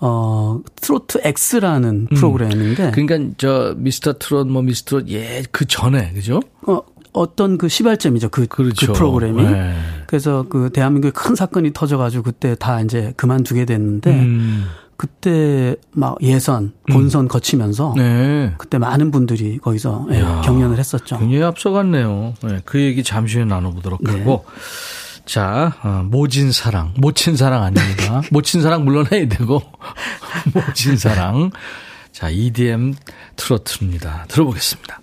어, 트로트 X라는 음. 프로그램인데. 그러니까 저 미스터 트롯 뭐 미스터 트롯 예, 그 전에 그죠? 어, 어떤 그 시발점이죠. 그, 그 그렇죠. 그 프로그램이. 네. 그래서 그 대한민국에 큰 사건이 터져가지고 그때 다 이제 그만두게 됐는데 음. 그때 막 예선, 본선 음. 거치면서 네. 그때 많은 분들이 거기서 예, 경연을 했었죠. 굉장히 앞서갔네요. 네, 그 얘기 잠시 후에 나눠보도록 네. 하고. 자, 어, 모진 사랑. 모친 사랑 아닙니다. 모친 사랑 물러나야 되고, 모진 사랑. 자, EDM 트로트입니다. 들어보겠습니다.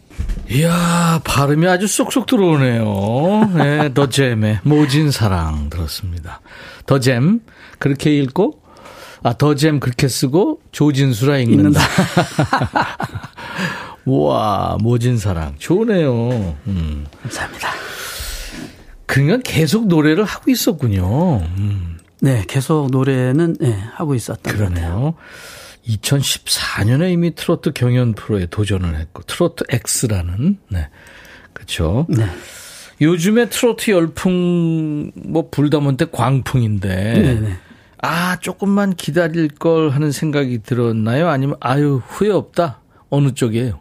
이야, 발음이 아주 쏙쏙 들어오네요. 네, 더잼의 모진 사랑 들었습니다. 더잼, 그렇게 읽고, 아, 더잼 그렇게 쓰고, 조진수라 읽는다. 우와, 모진 사랑. 좋네요. 음. 감사합니다. 그러니까 계속 노래를 하고 있었군요. 음. 네, 계속 노래는 네, 하고 있었던 그러네요. 2014년에 이미 트로트 경연 프로에 도전을 했고 트로트 X라는 네. 그렇죠. 네. 요즘에 트로트 열풍 뭐 불다문 때 광풍인데 네네. 네. 아 조금만 기다릴 걸 하는 생각이 들었나요? 아니면 아유 후회 없다 어느 쪽이에요?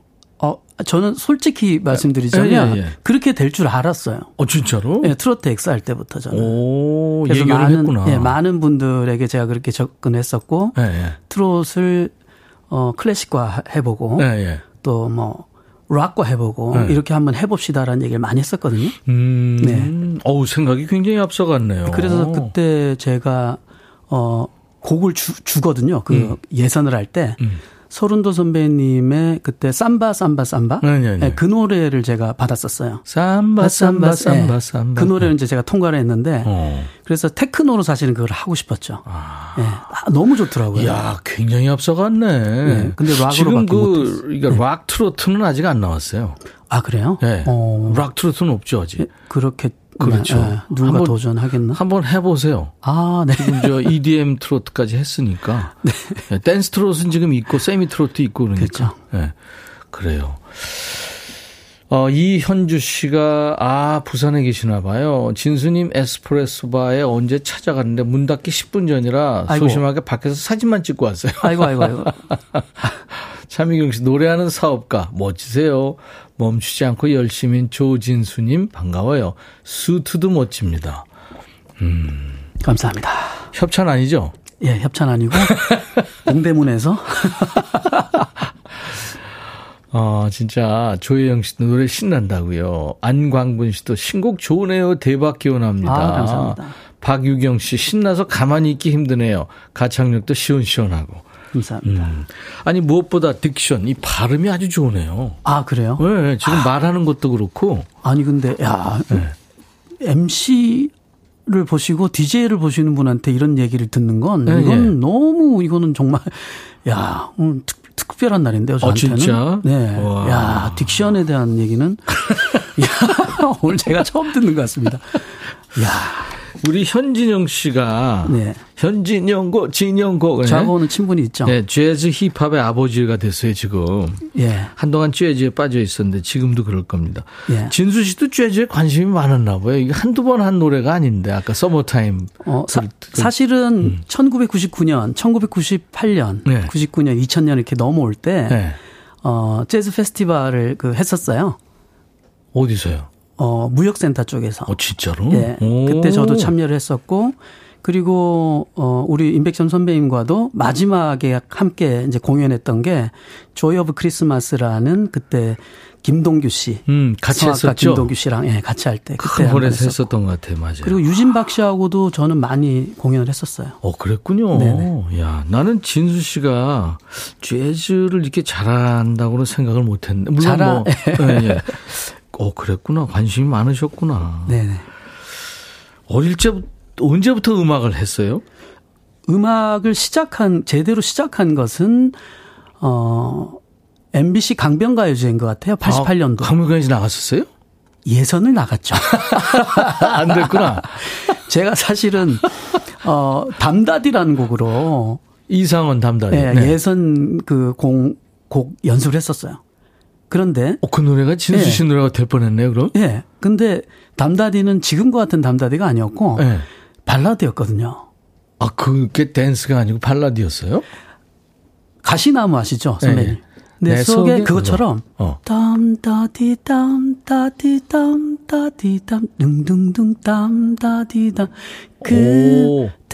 어 저는 솔직히 말씀드리자면 예, 예, 예. 그렇게 될 줄 알았어요. 어 진짜로? 예, 트로트 X 할 때부터 저는. 오, 그래서 많은 했구나. 예, 많은 분들에게 제가 그렇게 접근했었고 예, 예. 트롯을 어 클래식화 해보고 예, 또뭐 락과 해보고 네. 이렇게 한번 해봅시다라는 얘기를 많이 했었거든요. 음, 네. 어우 생각이 굉장히 앞서갔네요. 그래서 그때 제가 어 곡을 주, 주거든요. 그 음. 예선을 할 때. 음. 서른도 선배님의 그때 삼바 삼바 삼바 네, 네, 네. 그 노래를 제가 받았었어요. 삼바 삼바 삼바 네. 삼바 그 노래를 이제 제가 통과를 했는데 어. 그래서 테크노로 사실은 그걸 하고 싶었죠. 아. 네. 아, 너무 좋더라고요. 야, 굉장히 앞서갔네. 네. 근데 락으로 지금 그 그러니까 네. 락 트로트는 아직 안 나왔어요. 아 그래요? 네. 어. 락 트로트는 없죠 아직. 그렇게 그렇죠. 네, 누가 한번, 도전하겠나? 한번 해보세요. 아, 네. 지금 저 EDM 트로트까지 했으니까. 네. 네. 댄스 트로트는 지금 있고, 세미 트로트 있고 그러니까. 그렇죠. 네. 그래요. 어, 이현주 씨가, 아, 부산에 계시나 봐요. 진수님 에스프레소 바에 언제 찾아갔는데 문 닫기 10분 전이라 아이고. 소심하게 밖에서 사진만 찍고 왔어요. 아이고, 아이고, 아이고. 차미경 씨, 노래하는 사업가, 멋지세요. 멈추지 않고 열심인 조진수님, 반가워요. 수트도 멋집니다. 음. 감사합니다. 협찬 아니죠? 예, 협찬 아니고, 동대문에서. 어, 진짜 조혜영 씨도 노래 신난다고요. 안광분 씨도 신곡 좋으네요. 대박 기원합니다. 아, 감사합니다. 박유경 씨 신나서 가만히 있기 힘드네요. 가창력도 시원시원하고. 감사합니다. 음. 아니 무엇보다 딕션 이 발음이 아주 좋으네요. 아 그래요? 네, 지금 아. 말하는 것도 그렇고. 아니 근데 야 네. MC를 보시고 DJ를 보시는 분한테 이런 얘기를 듣는 건 네, 이건 네. 너무 이거는 정말 야 오늘 특, 특별한 날인데요 어, 저한테는. 어, 진짜? 네. 와. 야 딕션에 대한 얘기는 야 오늘 제가 처음 듣는 것 같습니다. 야. 우리 현진영 씨가 네. 현진영고 진영고 저하고는 친분이 있죠. 네, 재즈 힙합의 아버지가 됐어요 지금. 예. 한동안 재즈에 빠져 있었는데 지금도 그럴 겁니다. 예. 진수 씨도 재즈에 관심이 많았나 봐요. 이게 한두 번 한 노래가 아닌데 아까 서머타임. 어, 사, 실은 음. 1999년, 1998년, 네. 99년, 2000년 이렇게 넘어올 때 네. 어, 재즈 페스티벌을 그 했었어요. 어디서요? 어, 무역센터 쪽에서. 어, 진짜로? 예. 그때 저도 참여를 했었고, 그리고, 어, 우리 임백천 선배님과도 마지막에 함께 이제 공연했던 게, Joy of Christmas라는 그때 김동규 씨. 음, 같이 했었죠. 김동규 씨랑, 예, 같이 할 때. 그때 한번에서 했었던 것 같아요. 맞아요. 그리고 유진박 씨하고도 저는 많이 공연을 했었어요. 어, 그랬군요. 네네. 야, 나는 진수 씨가 재즈를 이렇게 잘한다고는 생각을 못 했는데. 물론 잘하, 뭐. 예, 예. 어, 그랬구나. 관심이 많으셨구나. 네. 어릴 때부터, 언제부터 음악을 했어요? 음악을 시작한, 제대로 시작한 것은, 어, MBC 강변가요제인 것 같아요. 88년도. 아, 강변가요제 나갔었어요? 예선을 나갔죠. 안 됐구나. 제가 사실은 어, 담다디라는 곡으로 이상원 담다디. 네, 네. 예선 그 공, 곡 연습을 했었어요. 그런데 어, 그 노래가 진수 씨 네. 노래가 될 뻔했네요, 그럼? 예. 네. 근데 담다디는 지금과 같은 담다디가 아니었고 네. 발라드였거든요. 아, 그게 댄스가 아니고 발라드였어요? 가시나무 아시죠, 선배님? 네. 내, 내 속에, 속에 그것처럼 어. 땀다디 땀다디 땀다디 땀 둥둥둥 땀다디 땀 그대는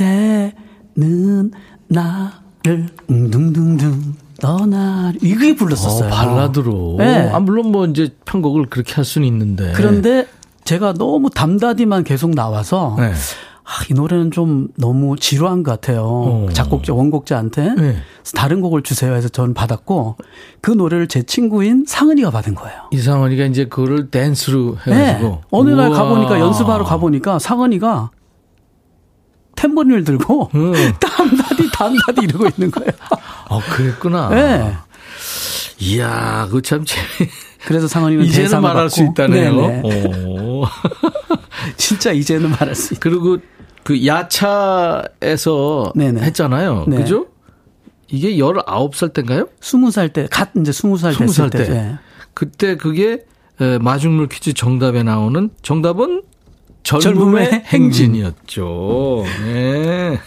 나를 둥둥둥 떠나 이게 불렀었어요. 어, 발라드로. 네. 아 물론 뭐 이제 편곡을 그렇게 할 수는 있는데. 그런데 제가 너무 담다디만 계속 나와서 네. 아, 이 노래는 좀 너무 지루한 것 같아요. 어. 작곡자, 원곡자한테 네. 다른 곡을 주세요 해서 저는 받았고 그 노래를 제 친구인 상은이가 받은 거예요. 이상은이가 이제 그거를 댄스로 해가지고. 네. 어느 날 가보니까 연습하러 가보니까 상은이가 탬버린을 들고 음. 담다디 담다디 이러고 있는 거예요. 아, 그랬구나. 네. 이야, 그거 참 재미. 그래서 상원이는 이제는 말할 받고. 수 있다네요. 진짜 이제는 말할 수 있. 그리고 그 야차에서 네네. 했잖아요. 네. 그죠? 이게 19살 때인가요? 20살 때, 갓 이제 20살 20살 때. 네. 그때 그게 마중물 퀴즈 정답에 나오는 정답은 젊음의, 젊음의 행진이었죠. 네.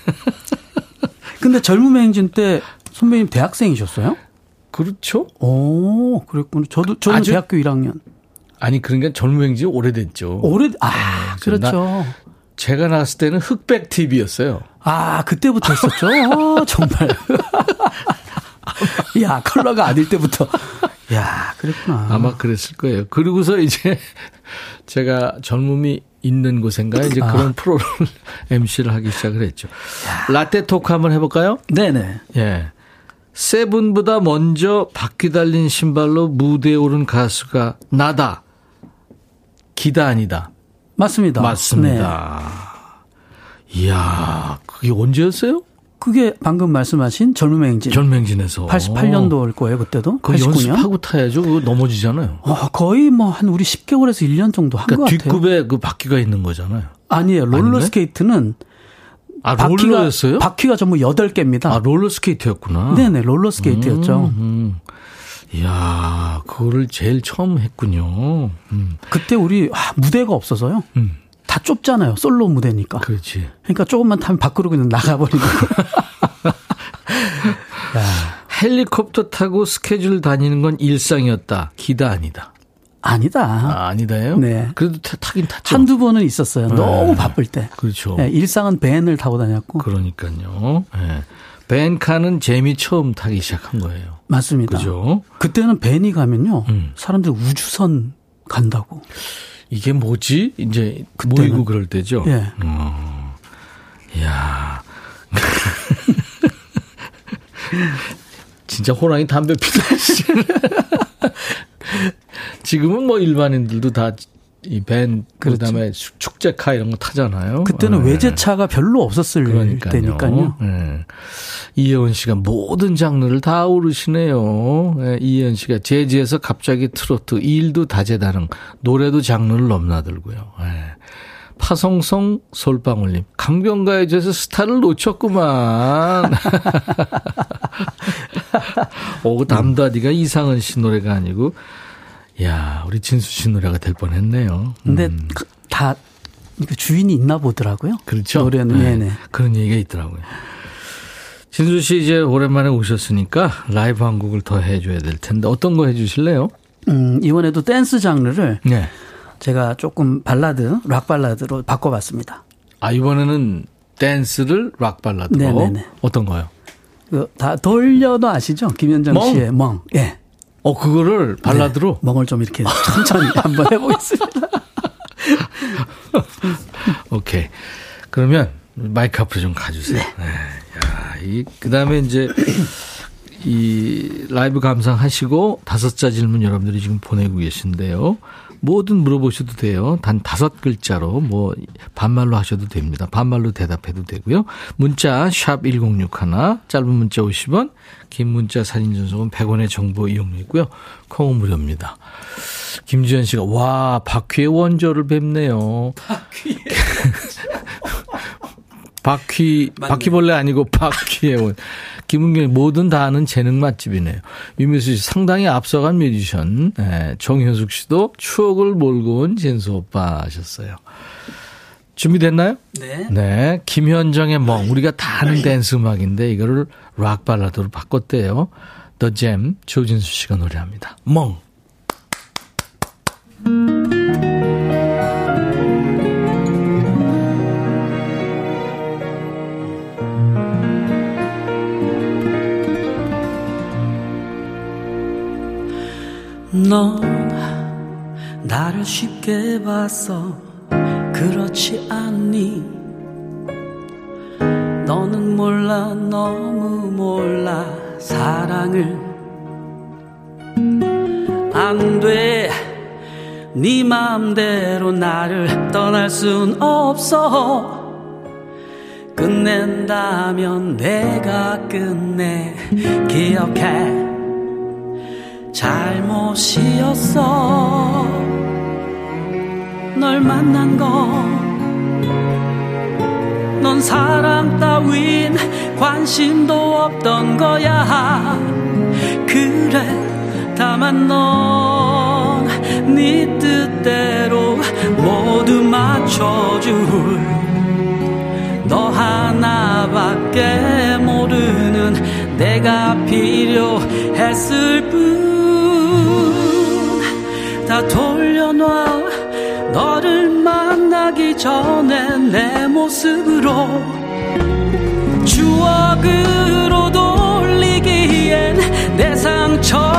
근데 젊음의 행진 때 선배님 대학생이셨어요? 그렇죠. 오, 그랬군요. 저도 저는 아주, 대학교 1학년. 아니 그러니까 젊음의 행진 오래됐죠. 오래 아, 네, 그렇죠. 제가 나왔을 때는 흑백 TV였어요. 아, 그때부터 했었죠? 아, 정말. 야, 컬러가 아닐 때부터. 야, 그랬구나. 아마 그랬을 거예요. 그리고서 이제 제가 젊음이 있는 곳인가 이제 아. 그런 프로를 MC를 하기 시작을 했죠. 야. 라떼 토크 한번 해볼까요? 네네. 예. 세븐보다 먼저 바퀴 달린 신발로 무대에 오른 가수가 나다. 기다 아니다. 맞습니다. 맞습니다. 네. 이야, 그게 언제였어요? 그게 방금 말씀하신 젊음의 행진. 젊음의 행진에서. 88년도일 거예요, 그때도. 그 연습하고 타야죠. 그거 넘어지잖아요. 어, 거의 뭐 한 우리 10개월에서 1년 정도 한것 그러니까 같아요. 뒷굽에 그 바퀴가 있는 거잖아요. 아니에요. 롤러스케이트는 아, 바퀴가, 롤러였어요? 바퀴가 전부 8개입니다. 아, 롤러스케이트였구나. 네네, 롤러스케이트였죠. 음, 음. 이야, 그거를 제일 처음 했군요. 음. 그때 우리 아, 무대가 없어서요. 음. 다 좁잖아요. 솔로 무대니까. 그렇지. 그러니까 조금만 타면 밖으로 그냥 나가버리고. 헬리콥터 타고 스케줄 다니는 건 일상이었다. 기다 아니다. 아니다. 아, 아니다요? 네. 그래도 타, 긴 탔죠. 한두 번은 있었어요. 네. 너무 바쁠 때. 그렇죠. 네, 일상은 밴을 타고 다녔고. 그러니까요. 네. 밴카는 재미 처음 타기 시작한 거예요. 맞습니다. 그죠? 그때는 밴이 가면요. 음. 사람들 우주선 간다고. 이게 뭐지? 이제 그때는. 모이고 그럴 때죠. 예. 네. 어. 야 진짜 호랑이 담배 피다. 지금은 뭐 일반인들도 다 이 밴, 그 그다음에 축제카 이런 거 타잖아요. 그때는 네. 외제차가 별로 없었을 그러니까요. 때니까요. 네. 이혜원 씨가 모든 장르를 다 오르시네요. 네, 이혜원 씨가 재즈에서 갑자기 트로트, 일도 다재다능, 노래도 장르를 넘나들고요. 네. 파송성 솔방울님, 강변가요제에서 스타를 놓쳤구만. 오, 담다디가 이상은 씨 노래가 아니고, 야 우리 진수 씨 노래가 될 뻔했네요. 근데 음. 그, 다 주인이 있나 보더라고요. 그렇죠. 노래는 네. 네네. 그런 얘기가 있더라고요. 진수 씨 이제 오랜만에 오셨으니까 라이브 한 곡을 더 해줘야 될 텐데 어떤 거 해주실래요? 음, 이번에도 댄스 장르를 네. 제가 조금 발라드, 락 발라드로 바꿔봤습니다. 아 이번에는 댄스를 락 발라드로 네네네. 어떤 거요? 그 다 돌려놔 아시죠? 김현정 멍? 씨의 멍. 예. 어, 그거를 발라드로? 네, 멍을 좀 이렇게 천천히 한번 해보겠습니다. 오케이. 그러면 마이크 앞으로 좀 가주세요. 네. 네. 야, 이, 그 다음에 이제 이 라이브 감상하시고 다섯 자 질문 여러분들이 지금 보내고 계신데요. 뭐든 물어보셔도 돼요. 단 다섯 글자로 뭐 반말로 하셔도 됩니다. 반말로 대답해도 되고요. 문자 샵 1061, 짧은 문자 50원, 긴 문자 사진 전송은 100원의 정보 이용료 있고요. 콩은 무료입니다. 김지현 씨가 와 바퀴의 원조를 뵙네요. 바퀴. 바퀴, 바퀴벌레 아니고 바퀴에 온. 김은경의 뭐든 다 아는 재능 맛집이네요. 유미수 씨 상당히 앞서간 뮤지션. 네, 정현숙 씨도 추억을 몰고 온 진수 오빠 하셨어요. 준비됐나요? 네. 네. 김현정의 멍. 우리가 다 아는 댄스 음악인데 이거를 락 발라드로 바꿨대요. 더 잼, 조진수 씨가 노래합니다. 멍. 넌 나를 쉽게 봤어 그렇지 않니? 너는 몰라 너무 몰라. 사랑을 안돼. 네 맘대로 나를 떠날 순 없어. 끝낸다면 내가 끝내. 기억해 잘못이었어 널 만난 건 넌 사랑 따윈 관심도 없던 거야. 그래 다만 넌네 뜻대로 모두 맞춰줄 너 하나밖에 모르는 내가 필요했을 뿐 다 돌려놔. 너를 만나기 전에 내 모습으로 추억으로 돌리기엔 내 상처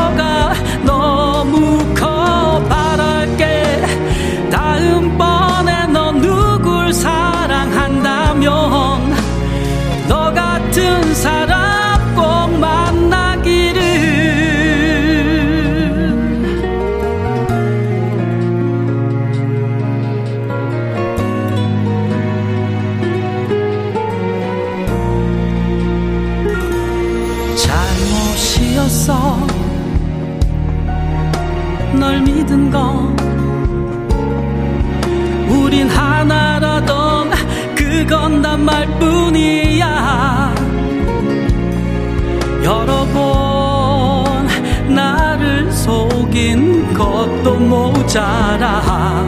모자라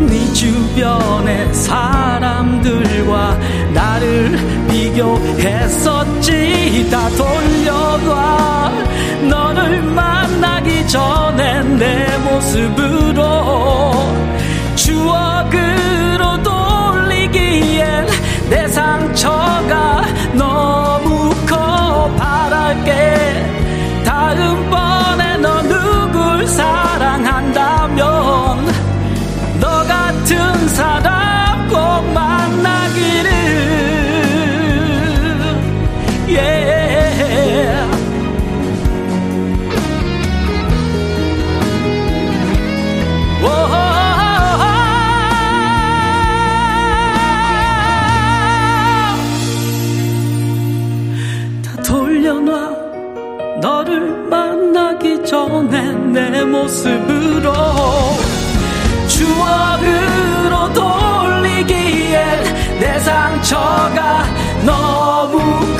네 주변의 사람들과 나를 비교했었지. 다 돌려 모습으로 추억으로 돌리기엔 내 상처가 너무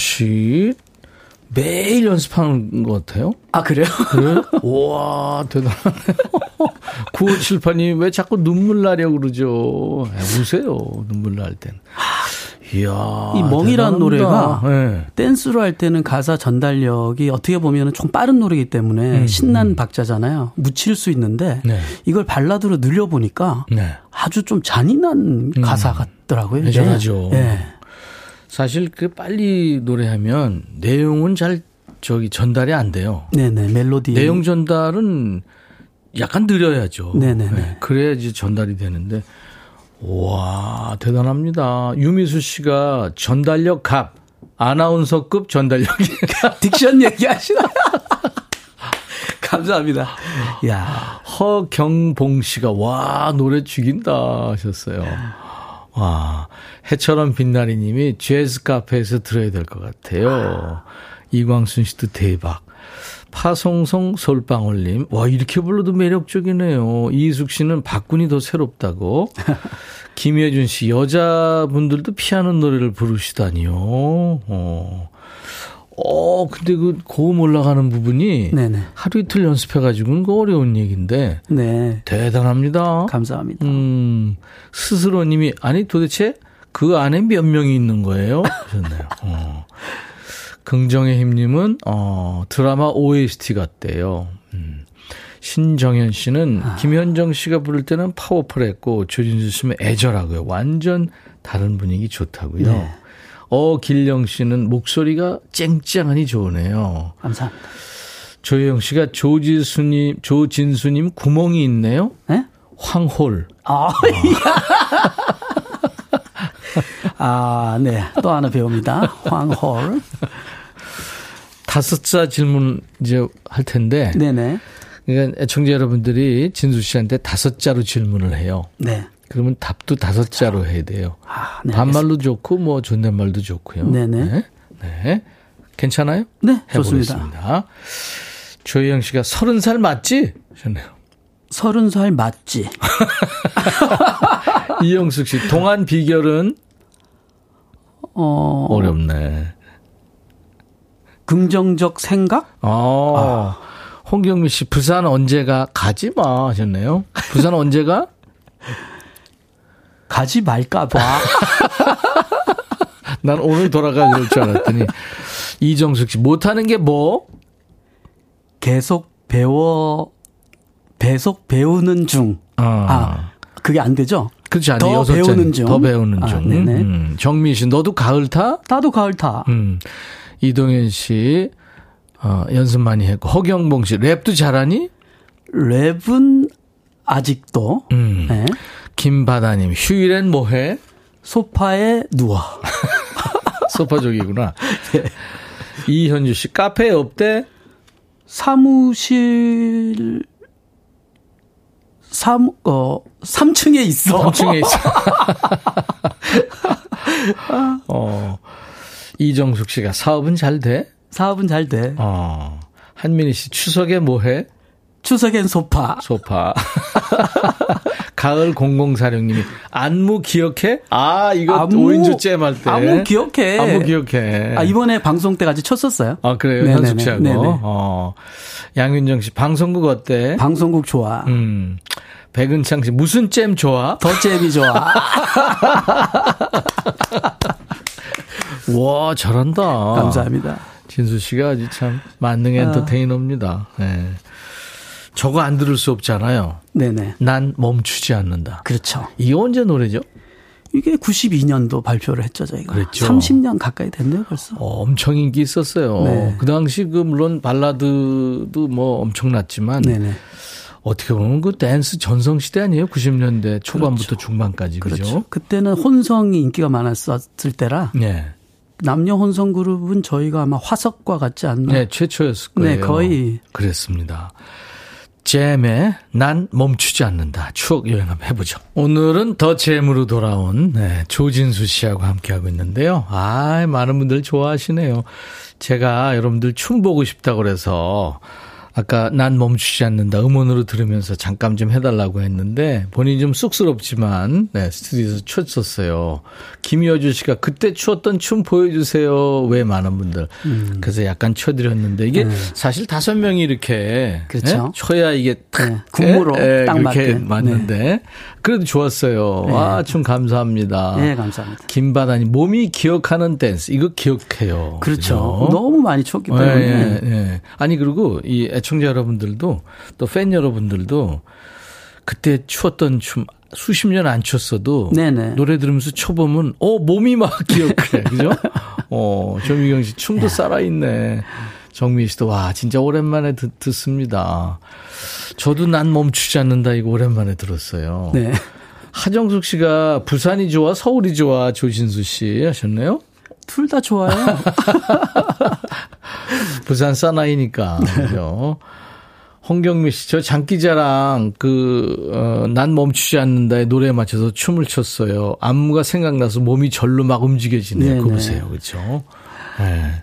씨. 매일 연습하는 것 같아요? 아, 그래요? 그래요? 와, 대단하네요. 9578님, 왜 자꾸 눈물 나려고 그러죠? 우세요, 눈물 날 땐. 이야. 이 멍이라는 노래가 네. 댄스로 할 때는 가사 전달력이 어떻게 보면 좀 빠른 노래이기 때문에 음, 신난 음. 박자잖아요. 묻힐 수 있는데 네. 이걸 발라드로 늘려보니까 네. 아주 좀 잔인한 음. 가사 같더라고요. 애절하죠. 네. 사실 그 빨리 노래하면 내용은 잘 저기 전달이 안 돼요. 네네 멜로디 내용 전달은 약간 느려야죠. 네네네. 네, 그래야지 전달이 되는데 와 대단합니다. 유미수 씨가 전달력 갑 아나운서급 전달력이 딕션 얘기하시나요? 감사합니다. 야 허경봉 씨가 와 노래 죽인다 하셨어요. 와 해처럼 빛나리 님이 재즈 카페에서 들어야 될 것 같아요. 이광순 씨도 대박. 파송송 솔방울님, 와, 이렇게 불러도 매력적이네요. 이희숙 씨는 박군이 더 새롭다고. 김혜준 씨, 여자분들도 피아노 노래를 부르시다니요. 어. 어, 근데 그 고음 올라가는 부분이 네네. 하루 이틀 연습해가지고는 그 어려운 얘기인데. 네. 대단합니다. 감사합니다. 음, 스스로님이, 아니 도대체 그 안에 몇 명이 있는 거예요? 하셨네요. 어. 긍정의 힘님은, 어, 드라마 OST 같대요. 음. 신정현 씨는 아. 김현정 씨가 부를 때는 파워풀 했고, 조진수 씨는 애절하고요. 완전 다른 분위기 좋다고요. 네. 어, 길령 씨는 목소리가 쨍쨍하니 좋으네요. 감사합니다. 조혜영 씨가 조지수님, 조진수님 구멍이 있네요. 네? 황홀. 아, 아, 네. 또 하나 배웁니다. 황홀. 다섯 자 질문 이제 할 텐데. 네네. 그러니까 애청자 여러분들이 진수 씨한테 다섯 자로 질문을 해요. 네. 그러면 답도 다섯 자로 해야 돼요. 아, 네, 반말로 좋고 뭐 존댓말도 좋고요. 네네. 네. 네. 괜찮아요? 네, 해보겠습니다. 좋습니다. 조혜영 씨가 서른 살 맞지? 하셨네요. 서른 살 맞지. 이영숙 씨, 동안 비결은? 어. 어렵네. 긍정적 생각? 어. 아. 홍경미 씨, 부산 언제가? 가지 마 하셨네요. 부산 언제가? 가지 말까봐. 난 오늘 돌아가 그럴 줄 알았더니 이정숙 씨 못하는 게 뭐? 계속 배워 계속 배우는 중. 아, 아 그게 안 되죠? 그렇지. 더 배우는 중. 더 배우는 아, 중. 네네. 음, 정민 씨, 너도 가을 타? 나도 가을 타. 음. 이동현 씨, 어, 연습 많이 했고. 허경봉 씨, 랩도 잘하니? 랩은 아직도. 음. 네. 김바다님, 휴일엔 뭐해? 소파에 누워. 소파족이구나. 네. 이현주 씨, 카페에 없대? 사무실, 삼, 어, 3층에 있어. 3층에 있어. 어, 이정숙 씨가 사업은 잘 돼? 사업은 잘 돼. 어, 한민희 씨, 추석에 뭐 해? 추석엔 소파. 소파. 가을 0046님이 안무 기억해? 아, 이거 안무, 5인조 잼할 때. 안무 기억해. 안무 기억해. 아, 이번에 방송 때 같이 쳤었어요. 아, 그래요? 현숙 씨하고. 어. 양윤정 씨, 방송국 어때? 방송국 좋아. 음. 백은창 씨, 무슨 잼 좋아? 더 잼이 좋아. 와, 잘한다. 감사합니다. 진수 씨가 아주 참 만능 엔터테이너입니다. 네. 저거 안 들을 수 없잖아요. 네네. 난 멈추지 않는다. 그렇죠. 이게 언제 노래죠? 이게 92년도 발표를 했죠, 저희가. 그랬죠. 30년 가까이 됐네요, 벌써. 어, 엄청 인기 있었어요. 네. 그 당시 그 물론 발라드도 뭐 엄청났지만 네네. 어떻게 보면 그 댄스 전성 시대 아니에요? 90년대 초반부터 그렇죠. 중반까지 그렇죠. 그죠? 그때는 혼성이 인기가 많았을 때라. 네. 남녀 혼성 그룹은 저희가 아마 화석과 같지 않나? 네, 최초였을 거예요. 네, 거의. 그랬습니다. 잼에 난 멈추지 않는다. 추억 여행 한번 해보죠. 오늘은 더 잼으로 돌아온 네, 조진수 씨하고 함께하고 있는데요. 아, 많은 분들 좋아하시네요. 제가 여러분들 춤 보고 싶다고 그래서 아까 난 멈추지 않는다 음원으로 들으면서 잠깐 좀 해달라고 했는데 본인이 좀 쑥스럽지만 네, 스튜디오에서 췄었어요. 김여주 씨가 그때 추었던 춤 보여주세요. 왜 많은 분들. 음. 그래서 약간 춰드렸는데 이게 네. 사실 다섯 명이 이렇게 그렇죠. 네? 쳐야 이게 탁 네. 국무로 네, 딱 맞게 맞는데 네. 그래도 좋았어요. 네. 아, 춤 감사합니다. 네, 감사합니다. 김바다님 몸이 기억하는 댄스 이거 기억해요. 그렇죠. 그렇죠? 너무 많이 췄기 때문에. 네, 네, 아니 그리고 이 애청자 여러분들도 또 팬 여러분들도 그때 추었던 춤 수십 년 안 췄어도 네네. 노래 들으면서 춰보면 어 몸이 막 기억해 그죠? 어 조미경 씨 춤도 살아 있네. 정미 씨도 와 진짜 오랜만에 듣, 듣습니다. 저도 난 멈추지 않는다 이거 오랜만에 들었어요. 네. 하정숙 씨가 부산이 좋아 서울이 좋아 조진수 씨 하셨네요. 둘 다 좋아요. 부산 사나이니까. 네. 그죠? 홍경미 씨, 저 장기자랑 그, 어, 난 멈추지 않는다의 노래에 맞춰서 춤을 췄어요. 안무가 생각나서 몸이 절로 막 움직여지네요. 그거 보세요. 그렇죠? 네.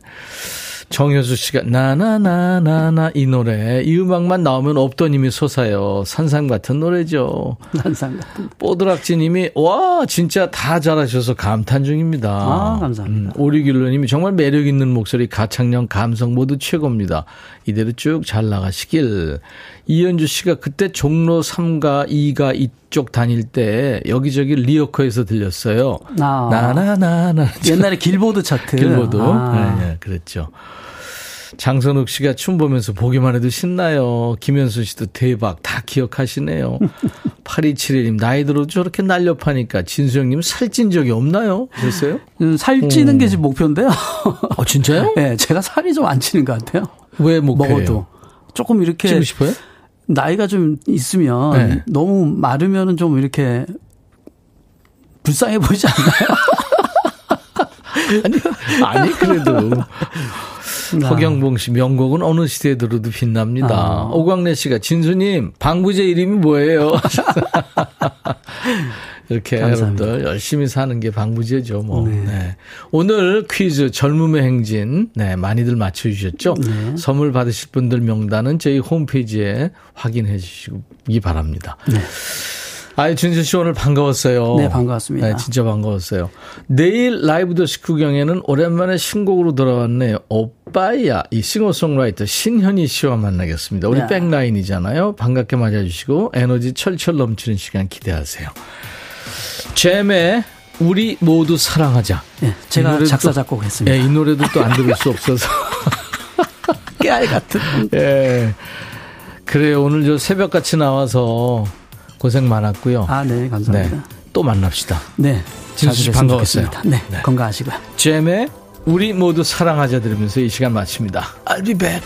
정효수 씨가 나나나나나 이 노래 이 음악만 나오면 없던 힘이 솟아요. 산삼 같은 노래죠. 산삼 같은. 뽀드락지 님이 와 진짜 다 잘하셔서 감탄 중입니다. 아 감사합니다. 음, 오리길로 님이 정말 매력 있는 목소리 가창력 감성 모두 최고입니다. 이대로 쭉 잘 나가시길. 이현주 씨가 그때 종로 3가 2가 이쪽 다닐 때 여기저기 리어커에서 들렸어요. 아. 나나나나. 옛날에 길보드 차트. 길보드. 아. 네, 네, 그랬죠. 장선욱 씨가 춤 보면서 보기만 해도 신나요. 김현수 씨도 대박. 다 기억하시네요. 8271님, 나이 들어도 저렇게 날렵하니까 진수영님 살찐 적이 없나요? 그랬어요? 음, 살찌는 음. 게 지금 목표인데요. 어, 진짜요? 네, 제가 살이 좀 안 찌는 것 같아요. 왜 목표예요? 먹어도. 조금 이렇게. 찌고 싶어요? 나이가 좀 있으면 네. 너무 마르면은 좀 이렇게 불쌍해 보이지 않나요? 아니, 아니, 그래도. 아. 허경봉 씨 명곡은 어느 시대에 들어도 빛납니다. 아. 오광래 씨가 진수님 방부제 이름이 뭐예요? 이렇게 감사합니다. 여러분들 열심히 사는 게 방부제죠, 뭐. 네. 네. 오늘 퀴즈 젊음의 행진, 네, 많이들 맞춰주셨죠? 네. 선물 받으실 분들 명단은 저희 홈페이지에 확인해 주시기 바랍니다. 네. 아유, 준수 씨 오늘 반가웠어요. 네, 반가웠습니다. 네, 진짜 반가웠어요. 내일 라이브 더시 구경에는 오랜만에 신곡으로 돌아왔네요. 오빠야. 이 싱어송라이터 신현희 씨와 만나겠습니다. 우리 야. 백라인이잖아요. 반갑게 맞아주시고 에너지 철철 넘치는 시간 기대하세요. 잼의 우리 모두 사랑하자. 네, 제가 작사 작곡했습니다. 네, 이 노래도 또 안 들을 수 없어서. 깨알 같은. 예. 네. 그래요. 오늘 저 새벽같이 나와서 고생 많았고요. 아, 네, 감사합니다. 네, 또 만납시다. 네. 진수 씨 반가웠어요. 네, 네, 건강하시고요. 잼의 우리 모두 사랑하자 들으면서 이 시간 마칩니다. I'll be back.